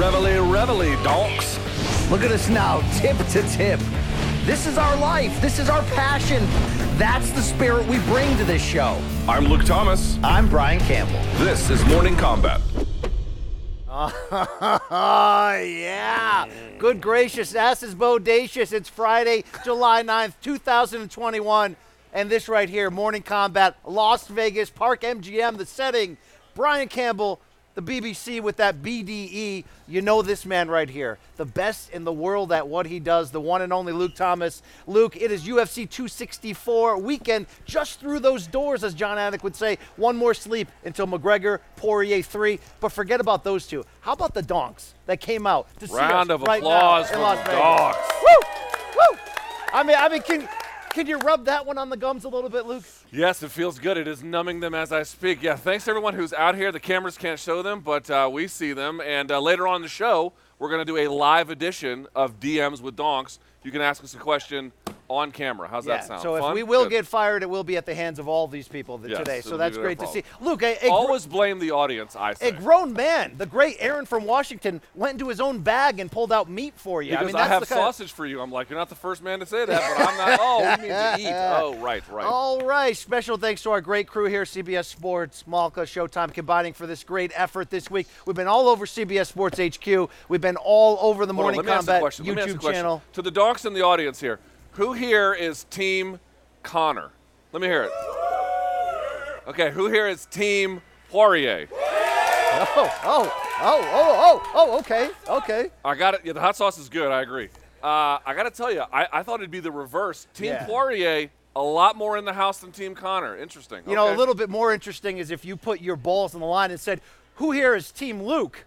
Reveille, reveille, donks. Look at us now, tip to tip. This is our life. This is our passion. That's the spirit we bring to this show. I'm Luke Thomas. I'm Brian Campbell. This is Morning Kombat. Oh, yeah. Good gracious, ass is bodacious. It's Friday, July 9th, 2021. And this right here, Morning Kombat, Las Vegas, Park MGM, the setting. Brian Campbell, the BBC with that BDE. You know this man right here, the best in the world at what he does, the one and only Luke Thomas. Luke, it is UFC 264 weekend just through those doors, as Jon Anik would say. One more sleep until McGregor, Poirier 3. But forget about those two. How about the donks that came out to see Round us of right applause now for in Las the Vegas? dogs. Woo! Woo! I mean, I mean, can, can you rub that one on the gums a little bit, Luke? Yes, it feels good. It is numbing them as I speak. Yeah, thanks to everyone who's out here. The cameras can't show them, but uh, we see them. And uh, later on the show, we're going to do a live edition of DMs with Donks. You can ask us a question on camera. How's that sound? So if we will Good. get fired, it will be at the hands of all these people Yes, today. So that's great to see. Luke, a, a, gr- Always blame the audience, I say. a grown man, the great Aaron from Washington, went into his own bag and pulled out meat for you. because I mean, I, have the kind of- sausage for you. I'm like, you're not the first man to say that, but I'm not. Oh, we mean to eat. Oh, right, right. All right. Special thanks to our great crew here, CBS Sports, Malka, Showtime, combining for this great effort this week. We've been all over CBS Sports HQ. We've been all over the Hold on, Morning let me ask a Combat question. Let me ask a YouTube channel. To the donks in the audience here, who here is Team Conor? Let me hear it. Okay, who here is Team Poirier? Oh, oh, oh, oh, oh, oh, okay, okay. I got it. Yeah, the hot sauce is good. I agree. Uh, I got to tell you, I, I thought it'd be the reverse. Team Yeah. Poirier, a lot more in the house than Team Conor. Interesting. You know, a little bit more interesting is if you put your balls on the line and said, "Who here is Team Luke?"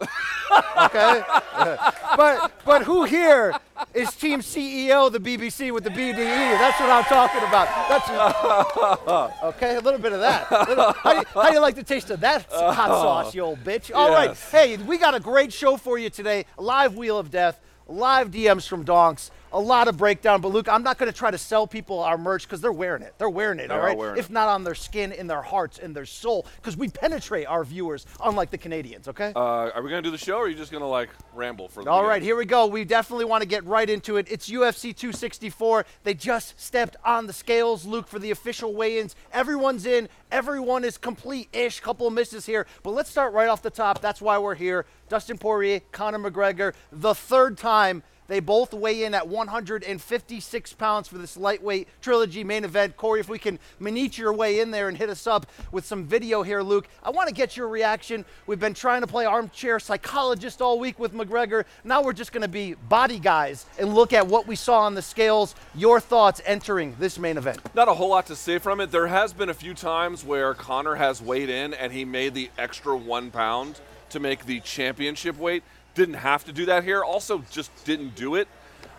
Okay, but but who here is Team CEO, the BBC with the BDE? That's what I'm talking about. That's okay. A little bit of that. Little- how, do you, how do you like the taste of that hot sauce, you old bitch? All right, Yes. hey, we got a great show for you today. Live Wheel of Death, live DMs from Donks. A lot of breakdown, but Luke, I'm not going to try to sell people our merch because they're wearing it. They're wearing it, They all right? wearing if it. not on their skin, in their hearts, in their soul, because we penetrate our viewers, unlike the Canadians, okay? Uh, are we going to do the show or are you just going to like ramble for the All right, here we go. We definitely want to get right into it. It's UFC 264. They just stepped on the scales, Luke, for the official weigh-ins. Everyone's in. Everyone is complete-ish. Couple of misses here, but let's start right off the top. That's why we're here. Dustin Poirier, Conor McGregor, the third time. They both weigh in at 156 pounds for this lightweight trilogy main event. Corey, if we can manage your way in there and hit us up with some video here, Luke, I want to get your reaction. We've been trying to play armchair psychologist all week with McGregor. Now we're just going to be body guys and look at what we saw on the scales. Your thoughts entering this main event? Not a whole lot to say from it. There has been a few times where Conor has weighed in and he made the extra one pound to make the championship weight. Didn't have to do that here. Also, just didn't do it.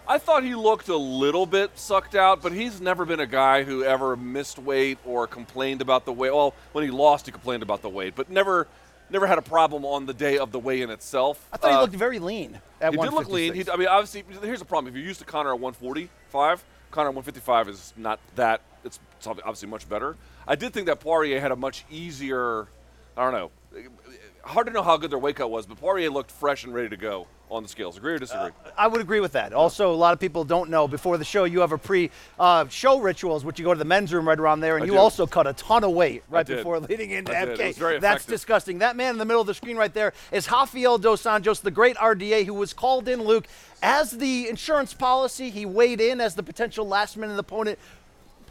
I thought he looked a little bit sucked out, but he's never been a guy who ever missed weight or complained about the weight. Well, when he lost, he complained about the weight, but never, never had a problem on the day of the weigh-in itself. I thought he Uh, looked very lean at he did look lean. He, I mean, obviously, here's the problem. If you're used to Conor at 145, Conor at 155 is not that. It's, it's obviously much better. I did think that Poirier had a much easier. I don't know. Hard to know how good their weight cut was, but Poirier looked fresh and ready to go on the scales. Agree or disagree? Uh, I would agree with that. Also, a lot of people don't know before the show you have a pre-show uh, rituals, which you go to the men's room right around there, and I you do. also cut a ton of weight right before leading into I did. MK. It was very That's disgusting. That man in the middle of the screen right there is Rafael dos Anjos, the great RDA, who was called in, Luke, as the insurance policy. He weighed in as the potential last-minute opponent.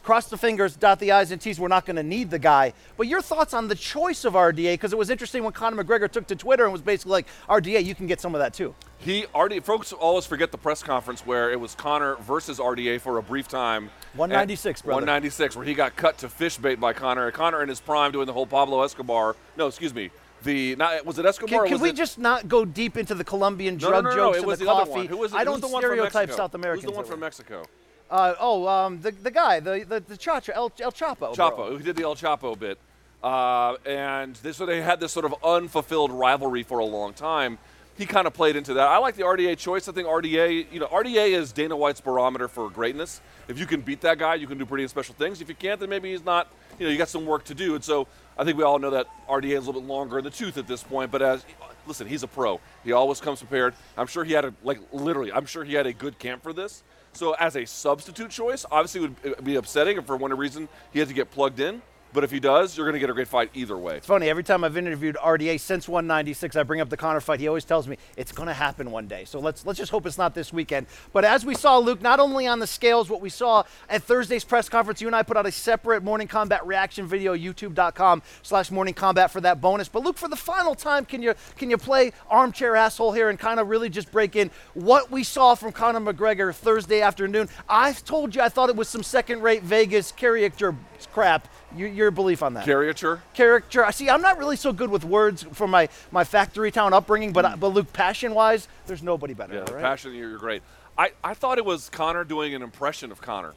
Cross the fingers, dot the I's and T's. We're not going to need the guy. But your thoughts on the choice of RDA? Because it was interesting when Conor McGregor took to Twitter and was basically like, RDA, you can get some of that too. He already. Folks always forget the press conference where it was Conor versus RDA for a brief time. 196, And- brother. 196, where he got cut to fish bait by Conor. Conor in his prime doing the whole Pablo Escobar. No, excuse me. The not, was it Escobar? Can, can we just not go deep into the Colombian drug no, no, no, jokes It and was the coffee? Who was it? I don't Who's the one from stereotype South Americans. Who's the one from. Mexico? Uh, oh, um, the, the guy, the the, the Chacha, El, El Chapo. bro. Chapo, who did the El Chapo bit. Uh, and they, they had this sort of unfulfilled rivalry for a long time. he kind of played into that. I like the RDA choice. I think RDA, you know, RDA is Dana White's barometer for greatness. If you can beat that guy, you can do pretty special things. If you can't, then maybe he's not. You know, you got some work to do. And so I think we all know that RDA is a little bit longer in the tooth at this point. But as listen, he's a pro. He always comes prepared. I'm sure he had a like literally. I'm sure he had a good camp for this. So as a substitute choice, obviously would be upsetting if for one reason he had to get plugged in. But if he does, you're going to get a great fight either way. It's funny, every time I've interviewed RDA since 196, I bring up the Conor fight. He always tells me it's going to happen one day. So let's let's just hope it's not this weekend. But as we saw, Luke, not only on the scales, what we saw at Thursday's press conference, you and I put out a separate Morning Kombat reaction video, youtube.com slash Morning Kombat for that bonus. But Luke, for the final time, can you can you play armchair asshole here and kind of really just break in what we saw from Conor McGregor Thursday afternoon? I told you I thought it was some second-rate Vegas character crap. Your, your belief on that? Caricature? Caricature. I see, I'm not really so good with words from my, my factory town upbringing, but, Mm. but Luke, passion wise, there's nobody better. Yeah, right? passion, you're you're great. I, I thought it was Conor doing an impression of Conor,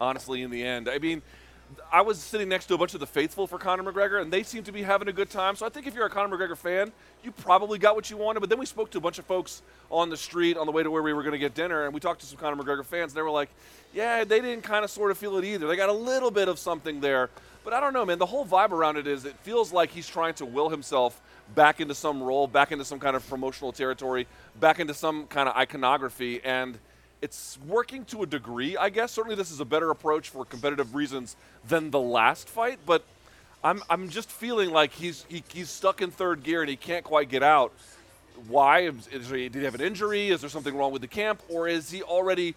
honestly, in the end. I mean, I was sitting next to a bunch of the faithful for Conor McGregor, and they seem to be having a good time. So I think if you're a Conor McGregor fan, you probably got what you wanted. But then we spoke to a bunch of folks on the street on the way to where we were going to get dinner, and we talked to some Conor McGregor fans. And they were like, yeah, they didn't kind of sort of feel it either. They got a little bit of something there. But I don't know, man. The whole vibe around it is it feels like he's trying to will himself back into some role, back into some kind of promotional territory, back into some kind of iconography. And it's working to a degree, I guess. Certainly, this is a better approach for competitive reasons than the last fight. But I'm, I'm just feeling like he's he, he's stuck in third gear and he can't quite get out. Why? Is, is did he have an injury? Is there something wrong with the camp, or is he already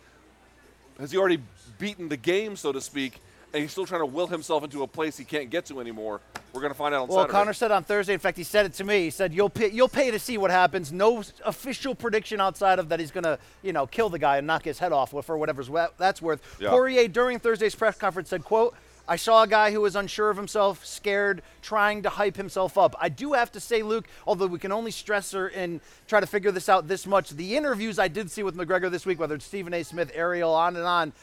has he already beaten the game, so to speak, and he's still trying to will himself into a place he can't get to anymore? We're going to find out on Well, Saturday. Conor said on Thursday. In fact, he said it to me. He said, "You'll pay, you'll pay to see what happens. No official prediction outside of that he's going to, you know, kill the guy and knock his head off for whatever's that's worth." Yeah. Poirier during Thursday's press conference said, "quote I saw a guy who was unsure of himself, scared, trying to hype himself up. I do have to say, Luke, although we can only stress her and try to figure this out this much, the interviews I did see with McGregor this week, whether it's Stephen A. Smith, Ariel, on and on."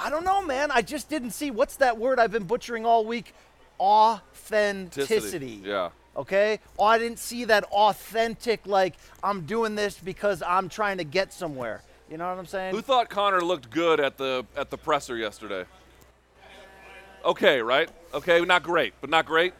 I don't know, man. I just didn't see what's that word I've been butchering all week? Authenticity. Yeah. Okay? Oh, I didn't see that authentic, like, I'm doing this because I'm trying to get somewhere. You know what I'm saying? Who thought Conor looked good at the at the presser yesterday? Okay, right? Okay, not great, but not great.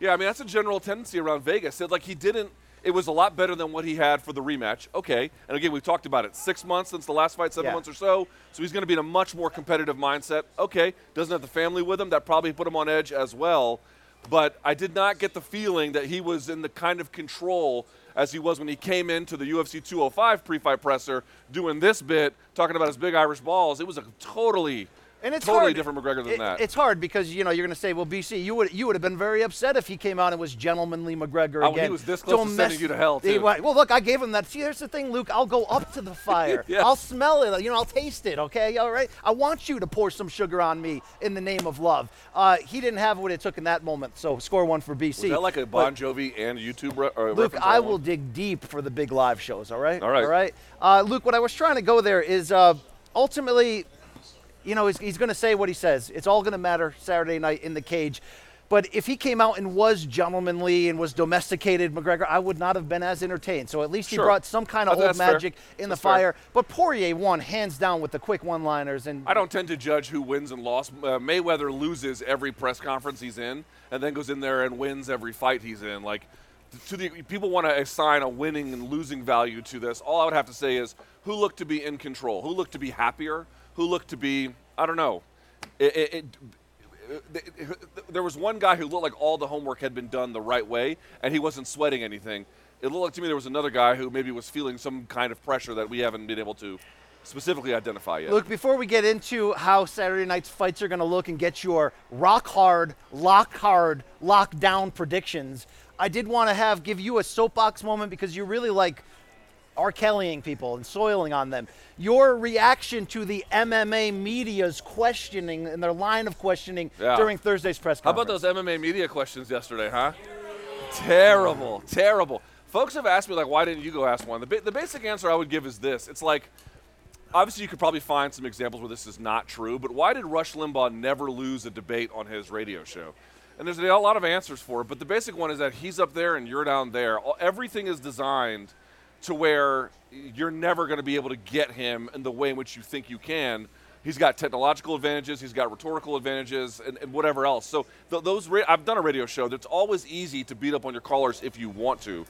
Yeah, I mean that's a general tendency around Vegas. It, like he didn't. It was a lot better than what he had for the rematch. Okay, and again we've talked about it. Six months since the last fight, seven Yeah. months or so. So he's going to be in a much more competitive mindset. Okay, doesn't have the family with him. That probably put him on edge as well. But I did not get the feeling that he was in the kind of control as he was when he came into the UFC 205 pre-fight presser doing this bit, talking about his big Irish balls. It was a totally, and it's totally hard. different McGregor than It- that. It's hard because you know you're going to say, well, BC, you would you would have been very upset if he came out and was gentlemanly McGregor Oh, he was this close Don't to sending you to hell, He- too. right. Well, look, I gave him that. See, here's the thing, Luke. I'll go up to the fire. Yeah. I'll smell it. You know, I'll taste it. Okay, all right. I want you to pour some sugar on me in the name of love. Uh, he didn't have what it took in that moment, so score one for BC. was that like a Bon Jovi and YouTube re- or Luke, I will one? dig deep for the big live shows. All right. All right. All right. Uh, Luke, what I was trying to go there is uh, ultimately, you know, he's, he's going to say what he says. It's all going to matter Saturday night in the cage. But if he came out and was gentlemanly and was domesticated, McGregor, I would not have been as entertained. So at least he Sure. brought some kind of old that's fair. magic in That's the fair. fire. But Poirier won hands down with the quick one-liners and I don't tend to judge who wins and lost. Uh, Mayweather loses every press conference he's in, and then goes in there and wins every fight he's in. Like, to the people want to assign a winning and losing value to this. All I would have to say is who looked to be in control, who looked to be happier, who looked to be I don't know. It, it, it, there was one guy who looked like all the homework had been done the right way, and he wasn't sweating anything. It looked like to me there was another guy who maybe was feeling some kind of pressure that we haven't been able to specifically identify yet. Look, before we get into how Saturday night's fights are going to look and get your rock hard, lock hard, lock down predictions, I did want to have give you a soapbox moment because you really like R. Kellying people and soiling on them. Your reaction to the MMA media's questioning and their line of questioning Yeah. during Thursday's press conference. How about those MMA media questions yesterday, huh? Terrible, terrible. Folks have asked me like, why didn't you go ask one? The, ba- the basic answer I would give is this: It's like, obviously, you could probably find some examples where this is not true, but why did Rush Limbaugh never lose a debate on his radio show? And there's a lot of answers for it, but the basic one is that he's up there and you're down there. All, everything is designed to where you're never going to be able to get him in the way in which you think you can. He's got technological advantages, he's got rhetorical advantages, and, and whatever else. So th- those ra- I've done a radio show. It's always easy to beat up on your callers if you want to.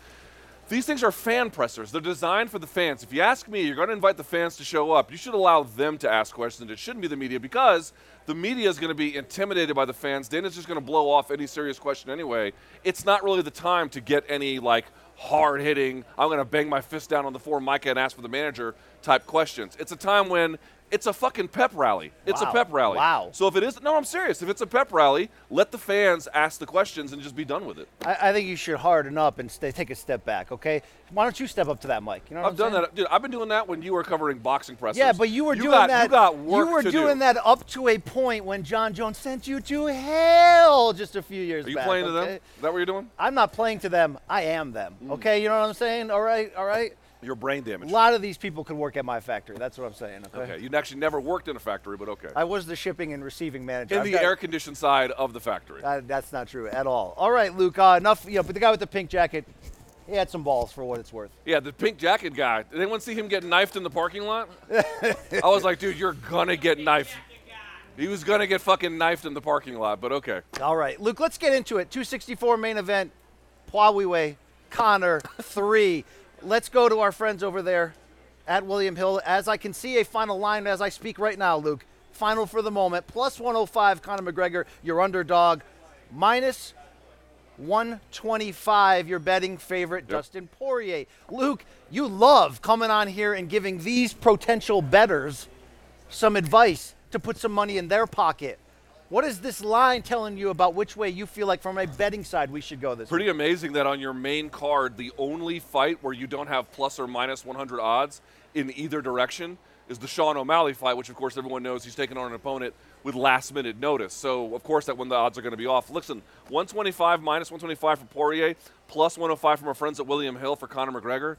These things are fan pressers. They're designed for the fans. If you ask me, you're going to invite the fans to show up. You should allow them to ask questions. It shouldn't be the media because the media is going to be intimidated by the fans. Dana's just going to blow off any serious question anyway. It's not really the time to get any like hard hitting, I'm going to bang my fist down on the floor, Micah, and ask for the manager type questions. It's a time when it's a fucking pep rally. It's Wow. a pep rally. Wow. So if it is, no, I'm serious. If it's a pep rally, let the fans ask the questions and just be done with it. I, I think you should harden up and stay, take a step back, okay? Why don't you step up to that mic? You know what I've done saying? that, dude. I've been doing that when you were covering boxing presses. Yeah, but you were doing got, that. You got work You were doing do. that up to a point when John Jones sent you to hell just a few years Are you back. playing to them? Is that what you're doing? I'm not playing to them. I am them. Mm. Okay, you know what I'm saying? All right, all right. Your brain damage. A lot of these people could work at my factory. That's what I'm saying. Okay. Okay, you actually never worked in a factory, but okay. I was the shipping and receiving manager. in I've the air-conditioned side of the factory. Uh, that's not true at all. All right, Luke. Uh, enough. You know, but the guy with the pink jacket, he had some balls for what it's worth. yeah, the pink jacket guy. Did anyone see him get knifed in the parking lot? I was like, dude, you're gonna get knifed. He was gonna get fucking knifed in the parking lot, but okay. All right, Luke. Let's get into it. 264 main event. Pwawiwe, Conor, three. Let's go to our friends over there at William Hill. As I can see a final line as I speak right now, Luke. Final for the moment. Plus 105, Conor McGregor, your underdog. Minus 125, your betting favorite, Dustin Poirier. Luke, you love coming on here and giving these potential betters some advice to put some money in their pocket. What is this line telling you about which way you feel like from a betting side we should go this Pretty amazing that on your main card, the only fight where you don't have plus or minus 100 odds in either direction is the Sean O'Malley fight, which of course everyone knows he's taking on an opponent with last minute notice. So of course that when the odds are going to be off. Listen, 125 minus 125 for Poirier, plus 105 from our friends at William Hill for Conor McGregor.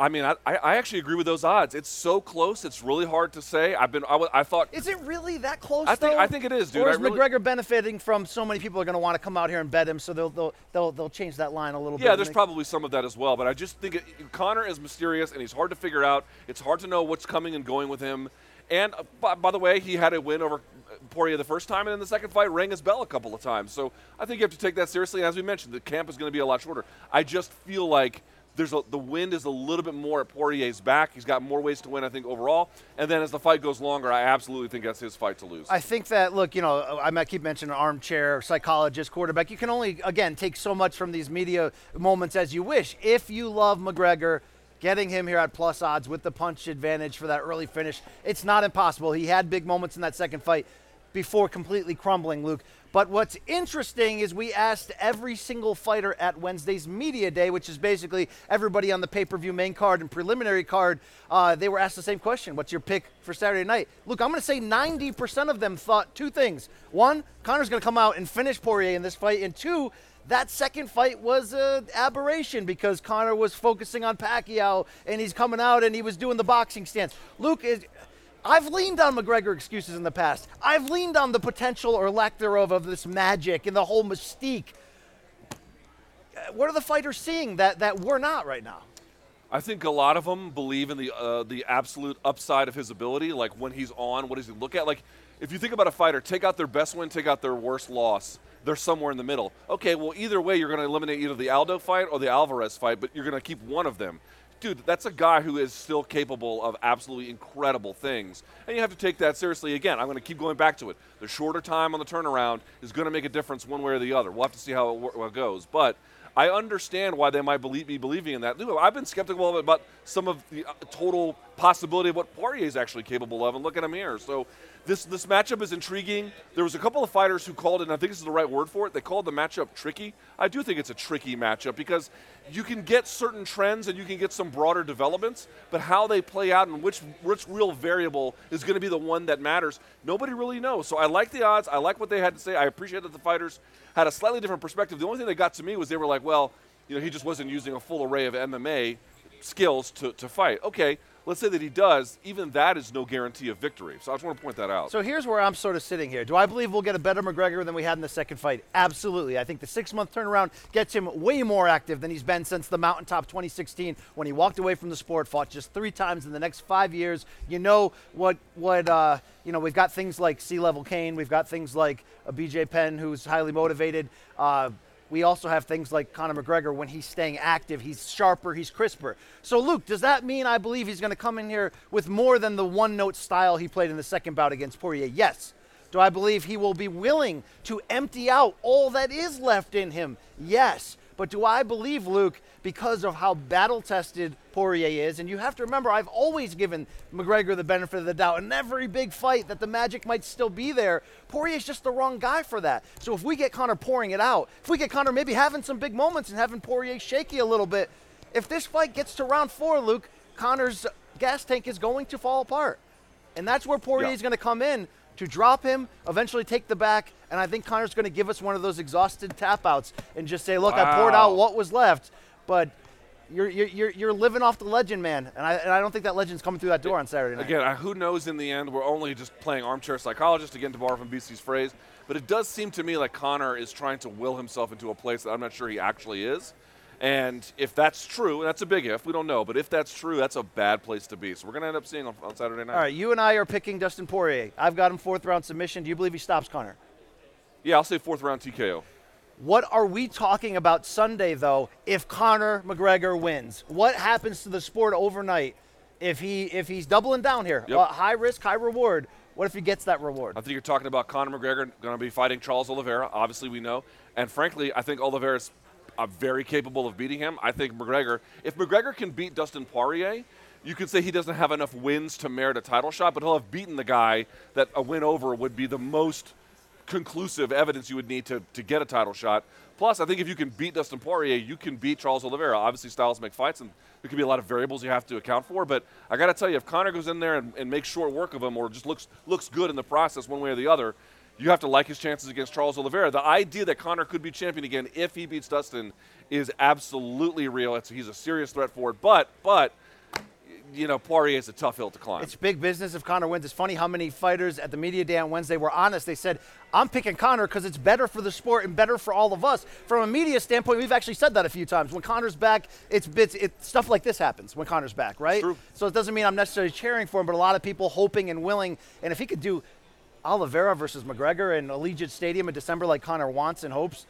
I mean, I, I actually agree with those odds. It's so close. It's really hard to say. I've been, I, I thought Is it really that close? I think- though? I think it is, dude. Or I is really- McGregor benefiting from so many people are going to want to come out here and bet him, so they'll they'll they'll, they'll change that line a little bit. Yeah, there's probably some of that as well, but I just think it, Conor is mysterious and he's hard to figure out. It's hard to know what's coming and going with him. And uh, by, by the way, he had a win over uh, Poirier the first time, and in the second fight, rang his bell a couple of times. So I think you have to take that seriously. And as we mentioned, the camp is going to be a lot shorter. I just feel like there's a, the wind is a little bit more at Poirier's back. He's got more ways to win, I think, overall. And then as the fight goes longer, I absolutely think that's his fight to lose. I think that look, you know, I might keep mentioning armchair psychologist, quarterback. You can only again take so much from these media moments as you wish. If you love McGregor, getting him here at plus odds with the punch advantage for that early finish, it's not impossible. He had big moments in that second fight before completely crumbling, Luke. But what's interesting is we asked every single fighter at Wednesday's media day, which is basically everybody on the pay-per-view main card and preliminary card. Uh, they were asked the same question: What's your pick for Saturday night? Look, I'm going to say 90% of them thought two things: one, Conor's going to come out and finish Poirier in this fight, and two. That second fight was an aberration because Conor was focusing on Pacquiao and he's coming out and he was doing the boxing stance. Luke is I've leaned on McGregor excuses in the past. I've leaned on the potential or lack thereof of this magic and the whole mystique. Uh, What are the fighters seeing that, that we're not right now? I think a lot of them believe in the uh, the absolute upside of his ability. Like when he's on, what does he look at? Like if you think about a fighter, take out their best win, take out their worst loss. They're somewhere in the middle. Okay, well either way, you're going to eliminate either the Aldo fight or the Alvarez fight, but you're going to keep one of them. Dude, that's a guy who is still capable of absolutely incredible things, and you have to take that seriously. Again, I'm going to keep going back to it. The shorter time on the turnaround is going to make a difference one way or the other. We'll have to see how it, it goes, but. I understand why they might believe, be believing in that. I've been skeptical about some of the uh, total possibility of what Poirier is actually capable of, and look at him here. So this this matchup is intriguing. There was a couple of fighters who called it, and I think this is the right word for it. They called the matchup tricky. I do think it's a tricky matchup because you can get certain trends and you can get some broader developments, but how they play out and which which real variable is going to be the one that matters, nobody really knows. So I like the odds. I like what they had to say. I appreciate that the fighters had a slightly different perspective. The only thing that got to me was they were like, well, you know, he just wasn't using a full array of MMA skills to, to fight. Okay, let's say that he does, even that is no guarantee of victory. So I just want to point that out. So here's where I'm sort of sitting here. Do I believe we'll get a better McGregor than we had in the second fight? Absolutely. I think the six month turnaround gets him way more active than he's been since the Mountaintop 2016 when he walked away from the sport, fought just three times in the next five years. You know what, what, uh, you know, we've got things like Sea Level Kane, we've got things like a BJ Penn who's highly motivated. Uh, we also have things like Conor McGregor when he's staying active, he's sharper, he's crisper. So, Luke, does that mean I believe he's going to come in here with more than the one note style he played in the second bout against Poirier? Yes. Do I believe he will be willing to empty out all that is left in him? Yes. But do I believe, Luke, because of how battle tested Poirier is, and you have to remember, I've always given McGregor the benefit of the doubt in every big fight that the magic might still be there. Poirier's just the wrong guy for that. So if we get Conor pouring it out, if we get Conor maybe having some big moments and having Poirier shaky a little bit, if this fight gets to round four, Luke, Conor's gas tank is going to fall apart. And that's where Poirier's Yeah. going to come in to drop him, eventually take the back, and I think Conor's going to give us one of those exhausted tap outs and just say, "Look, I poured out what was left." But you're, you're, you're, living off the legend, man, and I, and I don't think that legend's coming through that door on Saturday night. Again, who knows in the end? We're only just playing armchair psychologist, again, to borrow from BC's phrase. But it does seem to me like Conor is trying to will himself into a place that I'm not sure he actually is. And if that's true, and that's a big if, we don't know, but if that's true, that's a bad place to be. So we're going to end up seeing on, on Saturday night. All right, you and I are picking Dustin Poirier. I've got him fourth round submission. Do you believe he stops Conor? Yeah, I'll say fourth round TKO. What are we talking about Sunday, though, if Conor McGregor wins? What happens to the sport overnight if he if he's doubling down here? Yep. Uh, high risk, high reward. What if he gets that reward? I think you're talking about Conor McGregor going to be fighting Charles Oliveira. Obviously, we know. And frankly, I think Oliveira's uh, very capable of beating him. I think McGregor, if McGregor can beat Dustin Poirier, you could say he doesn't have enough wins to merit a title shot, but he'll have beaten the guy that a win over would be the most conclusive evidence you would need to, to get a title shot. Plus, I think if you can beat Dustin Poirier, you can beat Charles Oliveira. Obviously, styles make fights, and there could be a lot of variables you have to account for. But I got to tell you, if Conor goes in there and, and makes short work of him, or just looks looks good in the process, one way or the other, you have to like his chances against Charles Oliveira. The idea that Conor could be champion again if he beats Dustin is absolutely real. It's, he's a serious threat for it. But but you know, Poirier is a tough hill to climb. It's big business if Conor wins. It's funny how many fighters at the media day on Wednesday were honest. They said, I'm picking Conor because it's better for the sport and better for all of us. From a media standpoint, we've actually said that a few times. When Conor's back, it's bits, it, stuff like this happens when Conor's back, right? So it doesn't mean I'm necessarily cheering for him, but a lot of people hoping and willing. And if he could do Oliveira versus McGregor in Allegiant Stadium in December like Conor wants and hopes,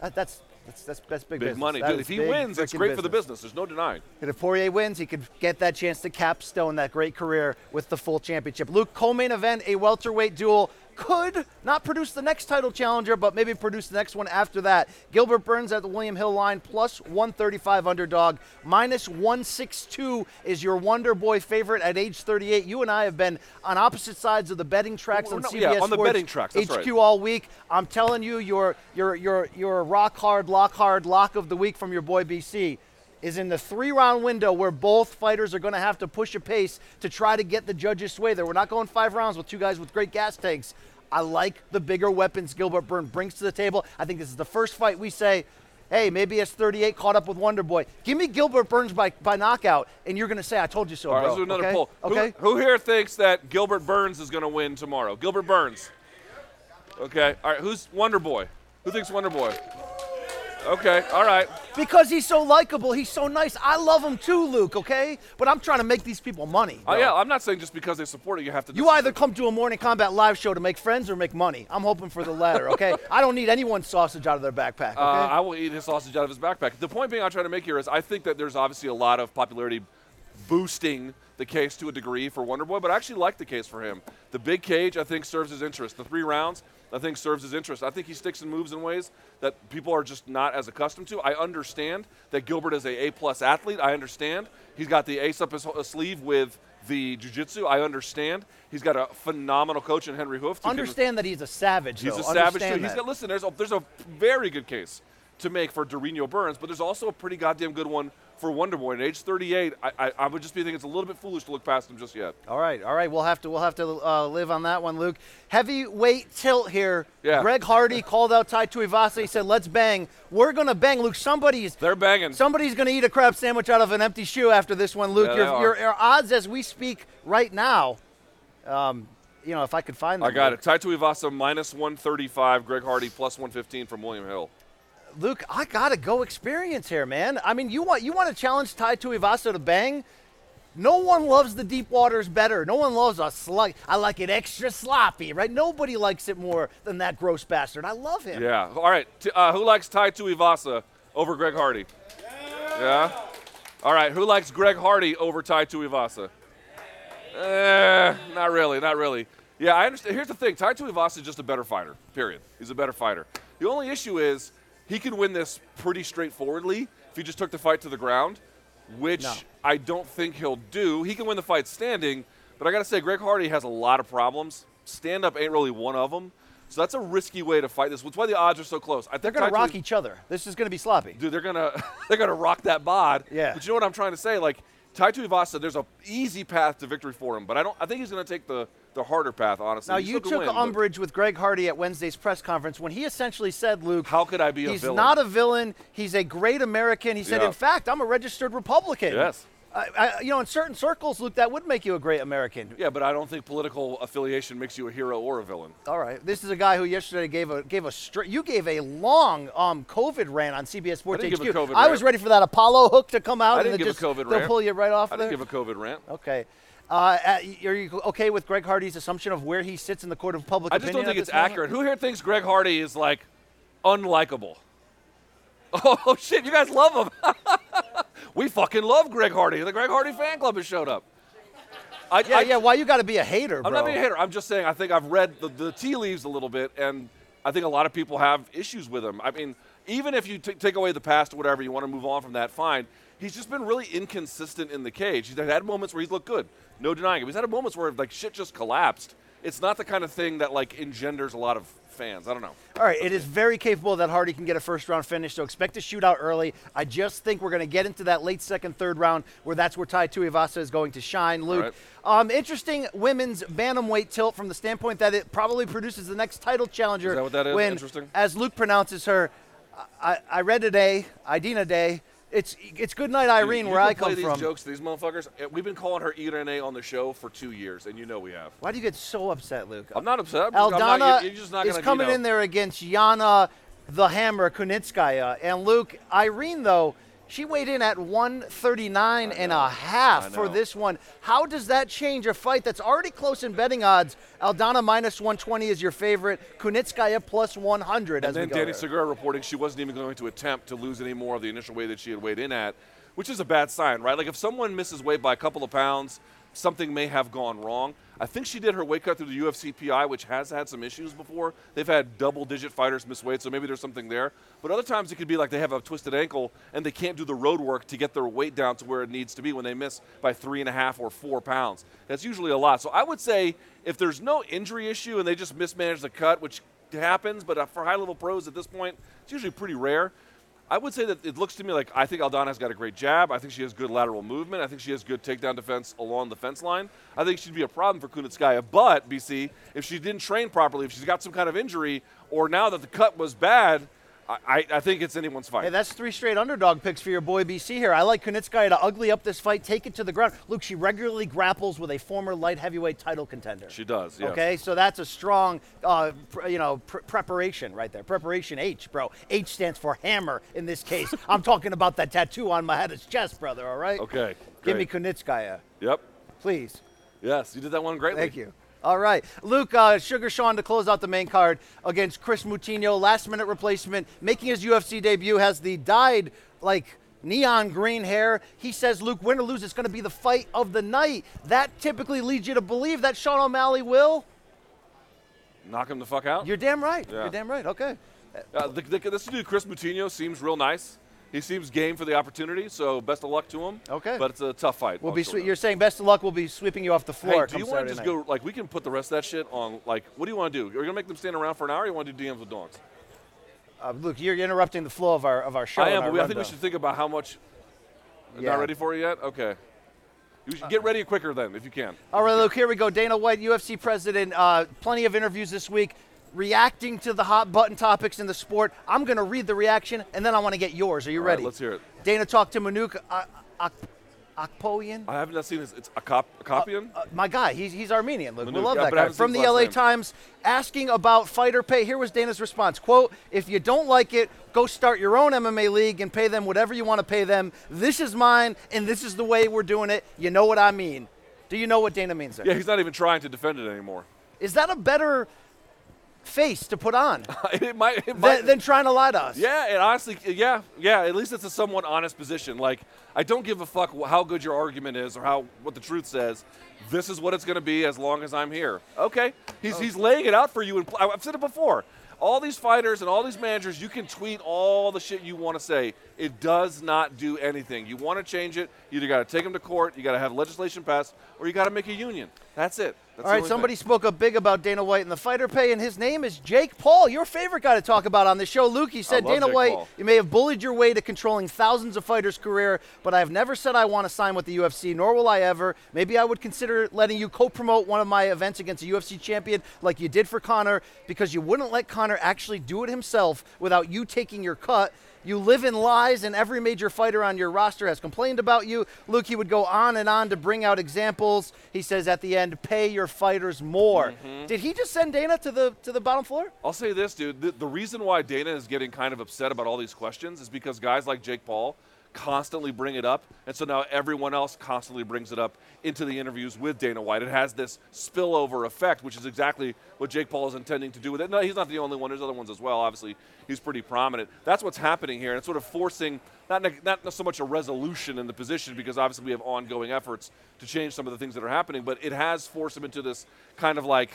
that, that's, that's, that's, that's big, Big business. money. Dude, if he wins, it's frickin' great for the business. There's no denying. and if Poirier wins, he could get that chance to capstone that great career with the full championship. Luke, co-main event, a welterweight duel could not produce the next title challenger, but maybe produce the next one after that. Gilbert Burns at the William Hill line, plus 135 underdog, minus 162 is your Wonder Boy favorite at age 38. You and I have been on opposite sides of the betting tracks Well, on no, CBS yeah, on the Sports betting tracks, HQ right. all week. I'm telling you, your your your your rock hard, lock hard, lock of the week from your boy BC is in the three round window where both fighters are going to have to push a pace to try to get the judges' sway there. We're not going five rounds with two guys with great gas tanks. I like the bigger weapons Gilbert Burns brings to the table. I think this is the first fight we say, hey, maybe it's 38 caught up with Wonder Boy. Give me Gilbert Burns by, by knockout, and you're going to say, I told you so, All right, bro. let's do another okay? poll. Who- Okay. Who, here thinks that Gilbert Burns is going to win tomorrow? Gilbert Burns. Okay. All right. Who's Wonder Boy? Who thinks Wonder Boy? Okay. All right. Because he's so likable, he's so nice. I love him too, Luke, okay? But I'm trying to make these people money. Oh yeah. I'm not saying just because they support it, you have to. You either come to a Morning Kombat live show to make friends or make money. I'm hoping for the latter, okay? I don't need anyone's sausage out of their backpack, okay? Uh, I will eat his sausage out of his backpack. The point being I'm trying to make here is I think that there's obviously a lot of popularity boosting the case to a degree for Wonder Boy, but I actually like the case for him. The big cage, I think, serves his interest. The three rounds, I think, serves his interest. I think he sticks and moves in ways that people are just not as accustomed to. I understand that Gilbert is a A-plus athlete. I understand. He's got the ace up his uh, sleeve with the jiu-jitsu. I understand. He's got a phenomenal coach in Henry Hooft. who can- Understand that he's a savage, He's though. a savage too. Understand He's got listen. There's a there's a very good case to make for Durinho Burns, but there's also a pretty goddamn good one for Wonder Boy. At age 38, I, I, I would just be thinking it's a little bit foolish to look past him just yet. All right, all right. We'll have to we'll have to uh, live on that one, Luke. Heavyweight tilt here. Yeah. Greg Hardy called out Tai Tuivasa. He said, "Let's bang. We're gonna bang, Luke. Somebody's They're banging. somebody's gonna eat a crab sandwich out of an empty shoe after this one, Luke. Yeah, your, your your odds as we speak right now. Um, you know, if I could find them. I got Luke. it. Tai Tuivasa minus 135, Greg Hardy plus 115 from William Hill. Luke, I gotta go experience here, man. I mean, you want you want to challenge Tai Tuivasa to bang? No one loves the deep waters better. No one loves a slug. I like it extra sloppy, right? Nobody likes it more than that gross bastard. I love him. Yeah. All right. T- uh, who likes Tai Tuivasa over Greg Hardy? Yeah. All right. Who likes Greg Hardy over Tai Tuivasa? Eh, not really. Not really. Yeah, I understand. Here's the thing: Tai Tuivasa is just a better fighter. Period. He's a better fighter. The only issue is he can win this pretty straightforwardly if he just took the fight to the ground, which No. I don't think he'll do. He can win the fight standing, but I got to say, Greg Hardy has a lot of problems. Stand up ain't really one of them. So that's a risky way to fight this. That's why the odds are so close. I think They're gonna rock each other. This is gonna be sloppy. dude, they're gonna they're gonna rock that bod. Yeah. But you know what I'm trying to say? Like Tai Tuivasa, there's a easy path to victory for him, but I don't. I think he's gonna take the the harder path. Honestly. Now you took win, umbrage with Greg Hardy at Wednesday's press conference when he essentially said, "Luke, How could I be a he's villain?" not a villain. He's a great American." He said, Yeah. "In fact, I'm a registered Republican." Yes. I, I, you know, in certain circles, Luke, that would make you a great American. Yeah, but I don't think political affiliation makes you a hero or a villain. All right. This is a guy who yesterday gave a gave a. You gave a long um, COVID rant on CBS Sports I HQ. give a COVID I was ready for that Apollo hook to come out and didn't then give a just they'll pull you right off I there. didn't give a COVID rant. okay. Uh, are you okay with Greg Hardy's assumption of where he sits in the court of public opinion? I just don't think it's moment? accurate. Who here thinks Greg Hardy is like unlikable? Oh shit, you guys love him. we fucking love Greg Hardy. The Greg Hardy fan club has showed up. I, Yeah, I- yeah. Why you got to be a hater, bro? I'm not being a hater. I'm just saying I think I've read the, the tea leaves a little bit, and I think a lot of people have issues with him. I mean, even if you t- take away the past or whatever, you want to move on from that, fine. He's just been really inconsistent in the cage. He's had moments where he's looked good, no denying it. He's had moments where like shit just collapsed. It's not the kind of thing that like engenders a lot of fans. I don't know. All right, it is very capable that Hardy can get a first round finish, so expect a shootout early. I just think we're going to get into that late second, third round where that's where Tai Tuivasa is going to shine. Luke, um, interesting women's bantamweight tilt from the standpoint that it probably produces the next title challenger. Is that what that is? When, Interesting. As Luke pronounces her, I, I read today, Idina Day. It's it's good night, Irene, You where I play come these from. jokes to these motherfuckers. Uh, We've been calling her Irene on the show for two years, and you know we have. Why do you get so upset, Luke? I'm not upset. I'm I'm Aldana not, you're, not is gonna, coming you know, in there against Yana the Hammer Kunitskaya. And Luke, Irene, though, she weighed in at 139 and a half for this one. How does that change a fight that's already close in betting odds? Aldana minus 120 is your favorite. Kunitskaya plus 100 And as then we go Danny there. Segura reporting she wasn't even going to attempt to lose any more of the initial weight that she had weighed in at, which is a bad sign, right? Like if someone misses weight by a couple of pounds, something may have gone wrong. I think she did her weight cut through the UFC PI, which has had some issues before. They've had double-digit fighters miss weight, so maybe there's something there. But other times it could be like they have a twisted ankle and they can't do the road work to get their weight down to where it needs to be when they miss by three and a half or four pounds. That's usually a lot. So I would say if there's no injury issue and they just mismanage the cut, which happens, but for high level pros at this point, it's usually pretty rare. I would say that it looks to me like I think Aldana's got a great jab. I think she has good lateral movement. I think she has good takedown defense along the fence line. I think she'd be a problem for Kunitskaya. But, BC, if she didn't train properly, if she's got some kind of injury, or now that the cut was bad, I, I, think it's anyone's fight. Hey, that's three straight underdog picks for your boy BC here. I like Kunitskaya to ugly up this fight, take it to the ground. Luke, she regularly grapples with a former light heavyweight title contender. she does, yes. Okay, so that's a strong, uh, pr- you know, pr- preparation right there. Preparation H, bro. H stands for hammer in this case. I'm talking about that tattoo on my head. It's chest, brother. All right. Okay. Give me great. Kunitskaya, Yep. please. Yes, you did that one greatly. Thank you. All right. Luke, uh, Sugar Sean to close out the main card against Chris Moutinho. Last minute replacement, making his UFC debut, has the dyed, like, neon green hair. He says, Luke, win or lose, it's going to be the fight of the night. That typically leads you to believe that Sean O'Malley will. Knock him the fuck out. You're damn right. Yeah. You're damn right. Okay. Uh, the, the, this dude, Chris Moutinho, seems real nice. He seems game for the opportunity, so best of luck to him. Okay. But it's a tough fight. We'll be. short Swe- notice. you're saying best of luck. We'll be sweeping you off the floor. Hey, do you want to just night. go like we can put the rest of that shit on like what do you want to do? Are you gonna make them stand around for an hour? or You want to do DMs with dogs? Uh, Luke, you're interrupting the flow of our of our show. I am, but we, I think we should think about how much Yeah. Not ready for it yet? Okay. You should get ready quicker then, if you can. All right, look, here we go. Dana White, UFC president, uh, plenty of interviews this week reacting to the hot button topics in the sport. I'm going to read the reaction, and then I want to get yours. Are you All right, ready? let's hear it. Dana talked to Manouk uh, Akopyan. I haven't seen this. It's a cop, Akopian? Uh, my guy, he's, he's Armenian. Look, we love yeah, that guy. From the LA. Times, asking about fighter pay. Here was Dana's response: "Quote: If you don't like it, go start your own MMA league and pay them whatever you want to pay them. This is mine, and this is the way we're doing it. You know what I mean? Do you know what Dana means there? yeah, he's not even trying to defend it anymore. Is that a better face to put on it might. It might than, than trying to lie to us? Yeah, and honestly, yeah, yeah. At least it's a somewhat honest position. Like, I don't give a fuck how good your argument is or how what the truth says. This is what it's going to be as long as I'm here. Okay, he's he's oh. laying it out for you. And I've said it before. All these fighters and all these managers, you can tweet all the shit you want to say. It does not do anything. You want to change it, you either got to take them to court, you got to have legislation passed, or you got to make a union. That's it. That's All right, somebody thing. spoke up big about Dana White and the fighter pay, and his name is Jake Paul, your favorite guy to talk about on the show. Luke, he said, Dana Jake White, Paul. you may have bullied your way to controlling thousands of fighters' career, but I have never said I want to sign with the UFC, nor will I ever. Maybe I would consider letting you co-promote one of my events against a UFC champion like you did for Conor, because you wouldn't let Conor actually do it himself without you taking your cut. You live in lies, and every major fighter on your roster has complained about you. Luke, he would go on and on to bring out examples. He says at the end, pay your fighters more. Mm-hmm. Did he just send Dana to the to the bottom floor? I'll say this, dude. The, the reason why Dana is getting kind of upset about all these questions is because guys like Jake Paul constantly bring it up. And so now everyone else constantly brings it up into the interviews with Dana White. It has this spillover effect, which is exactly what Jake Paul is intending to do with it. No, he's not the only one. There's other ones as well. Obviously, he's pretty prominent. That's what's happening here. And it's sort of forcing not, not so much a resolution in the position because obviously we have ongoing efforts to change some of the things that are happening, but it has forced him into this kind of like,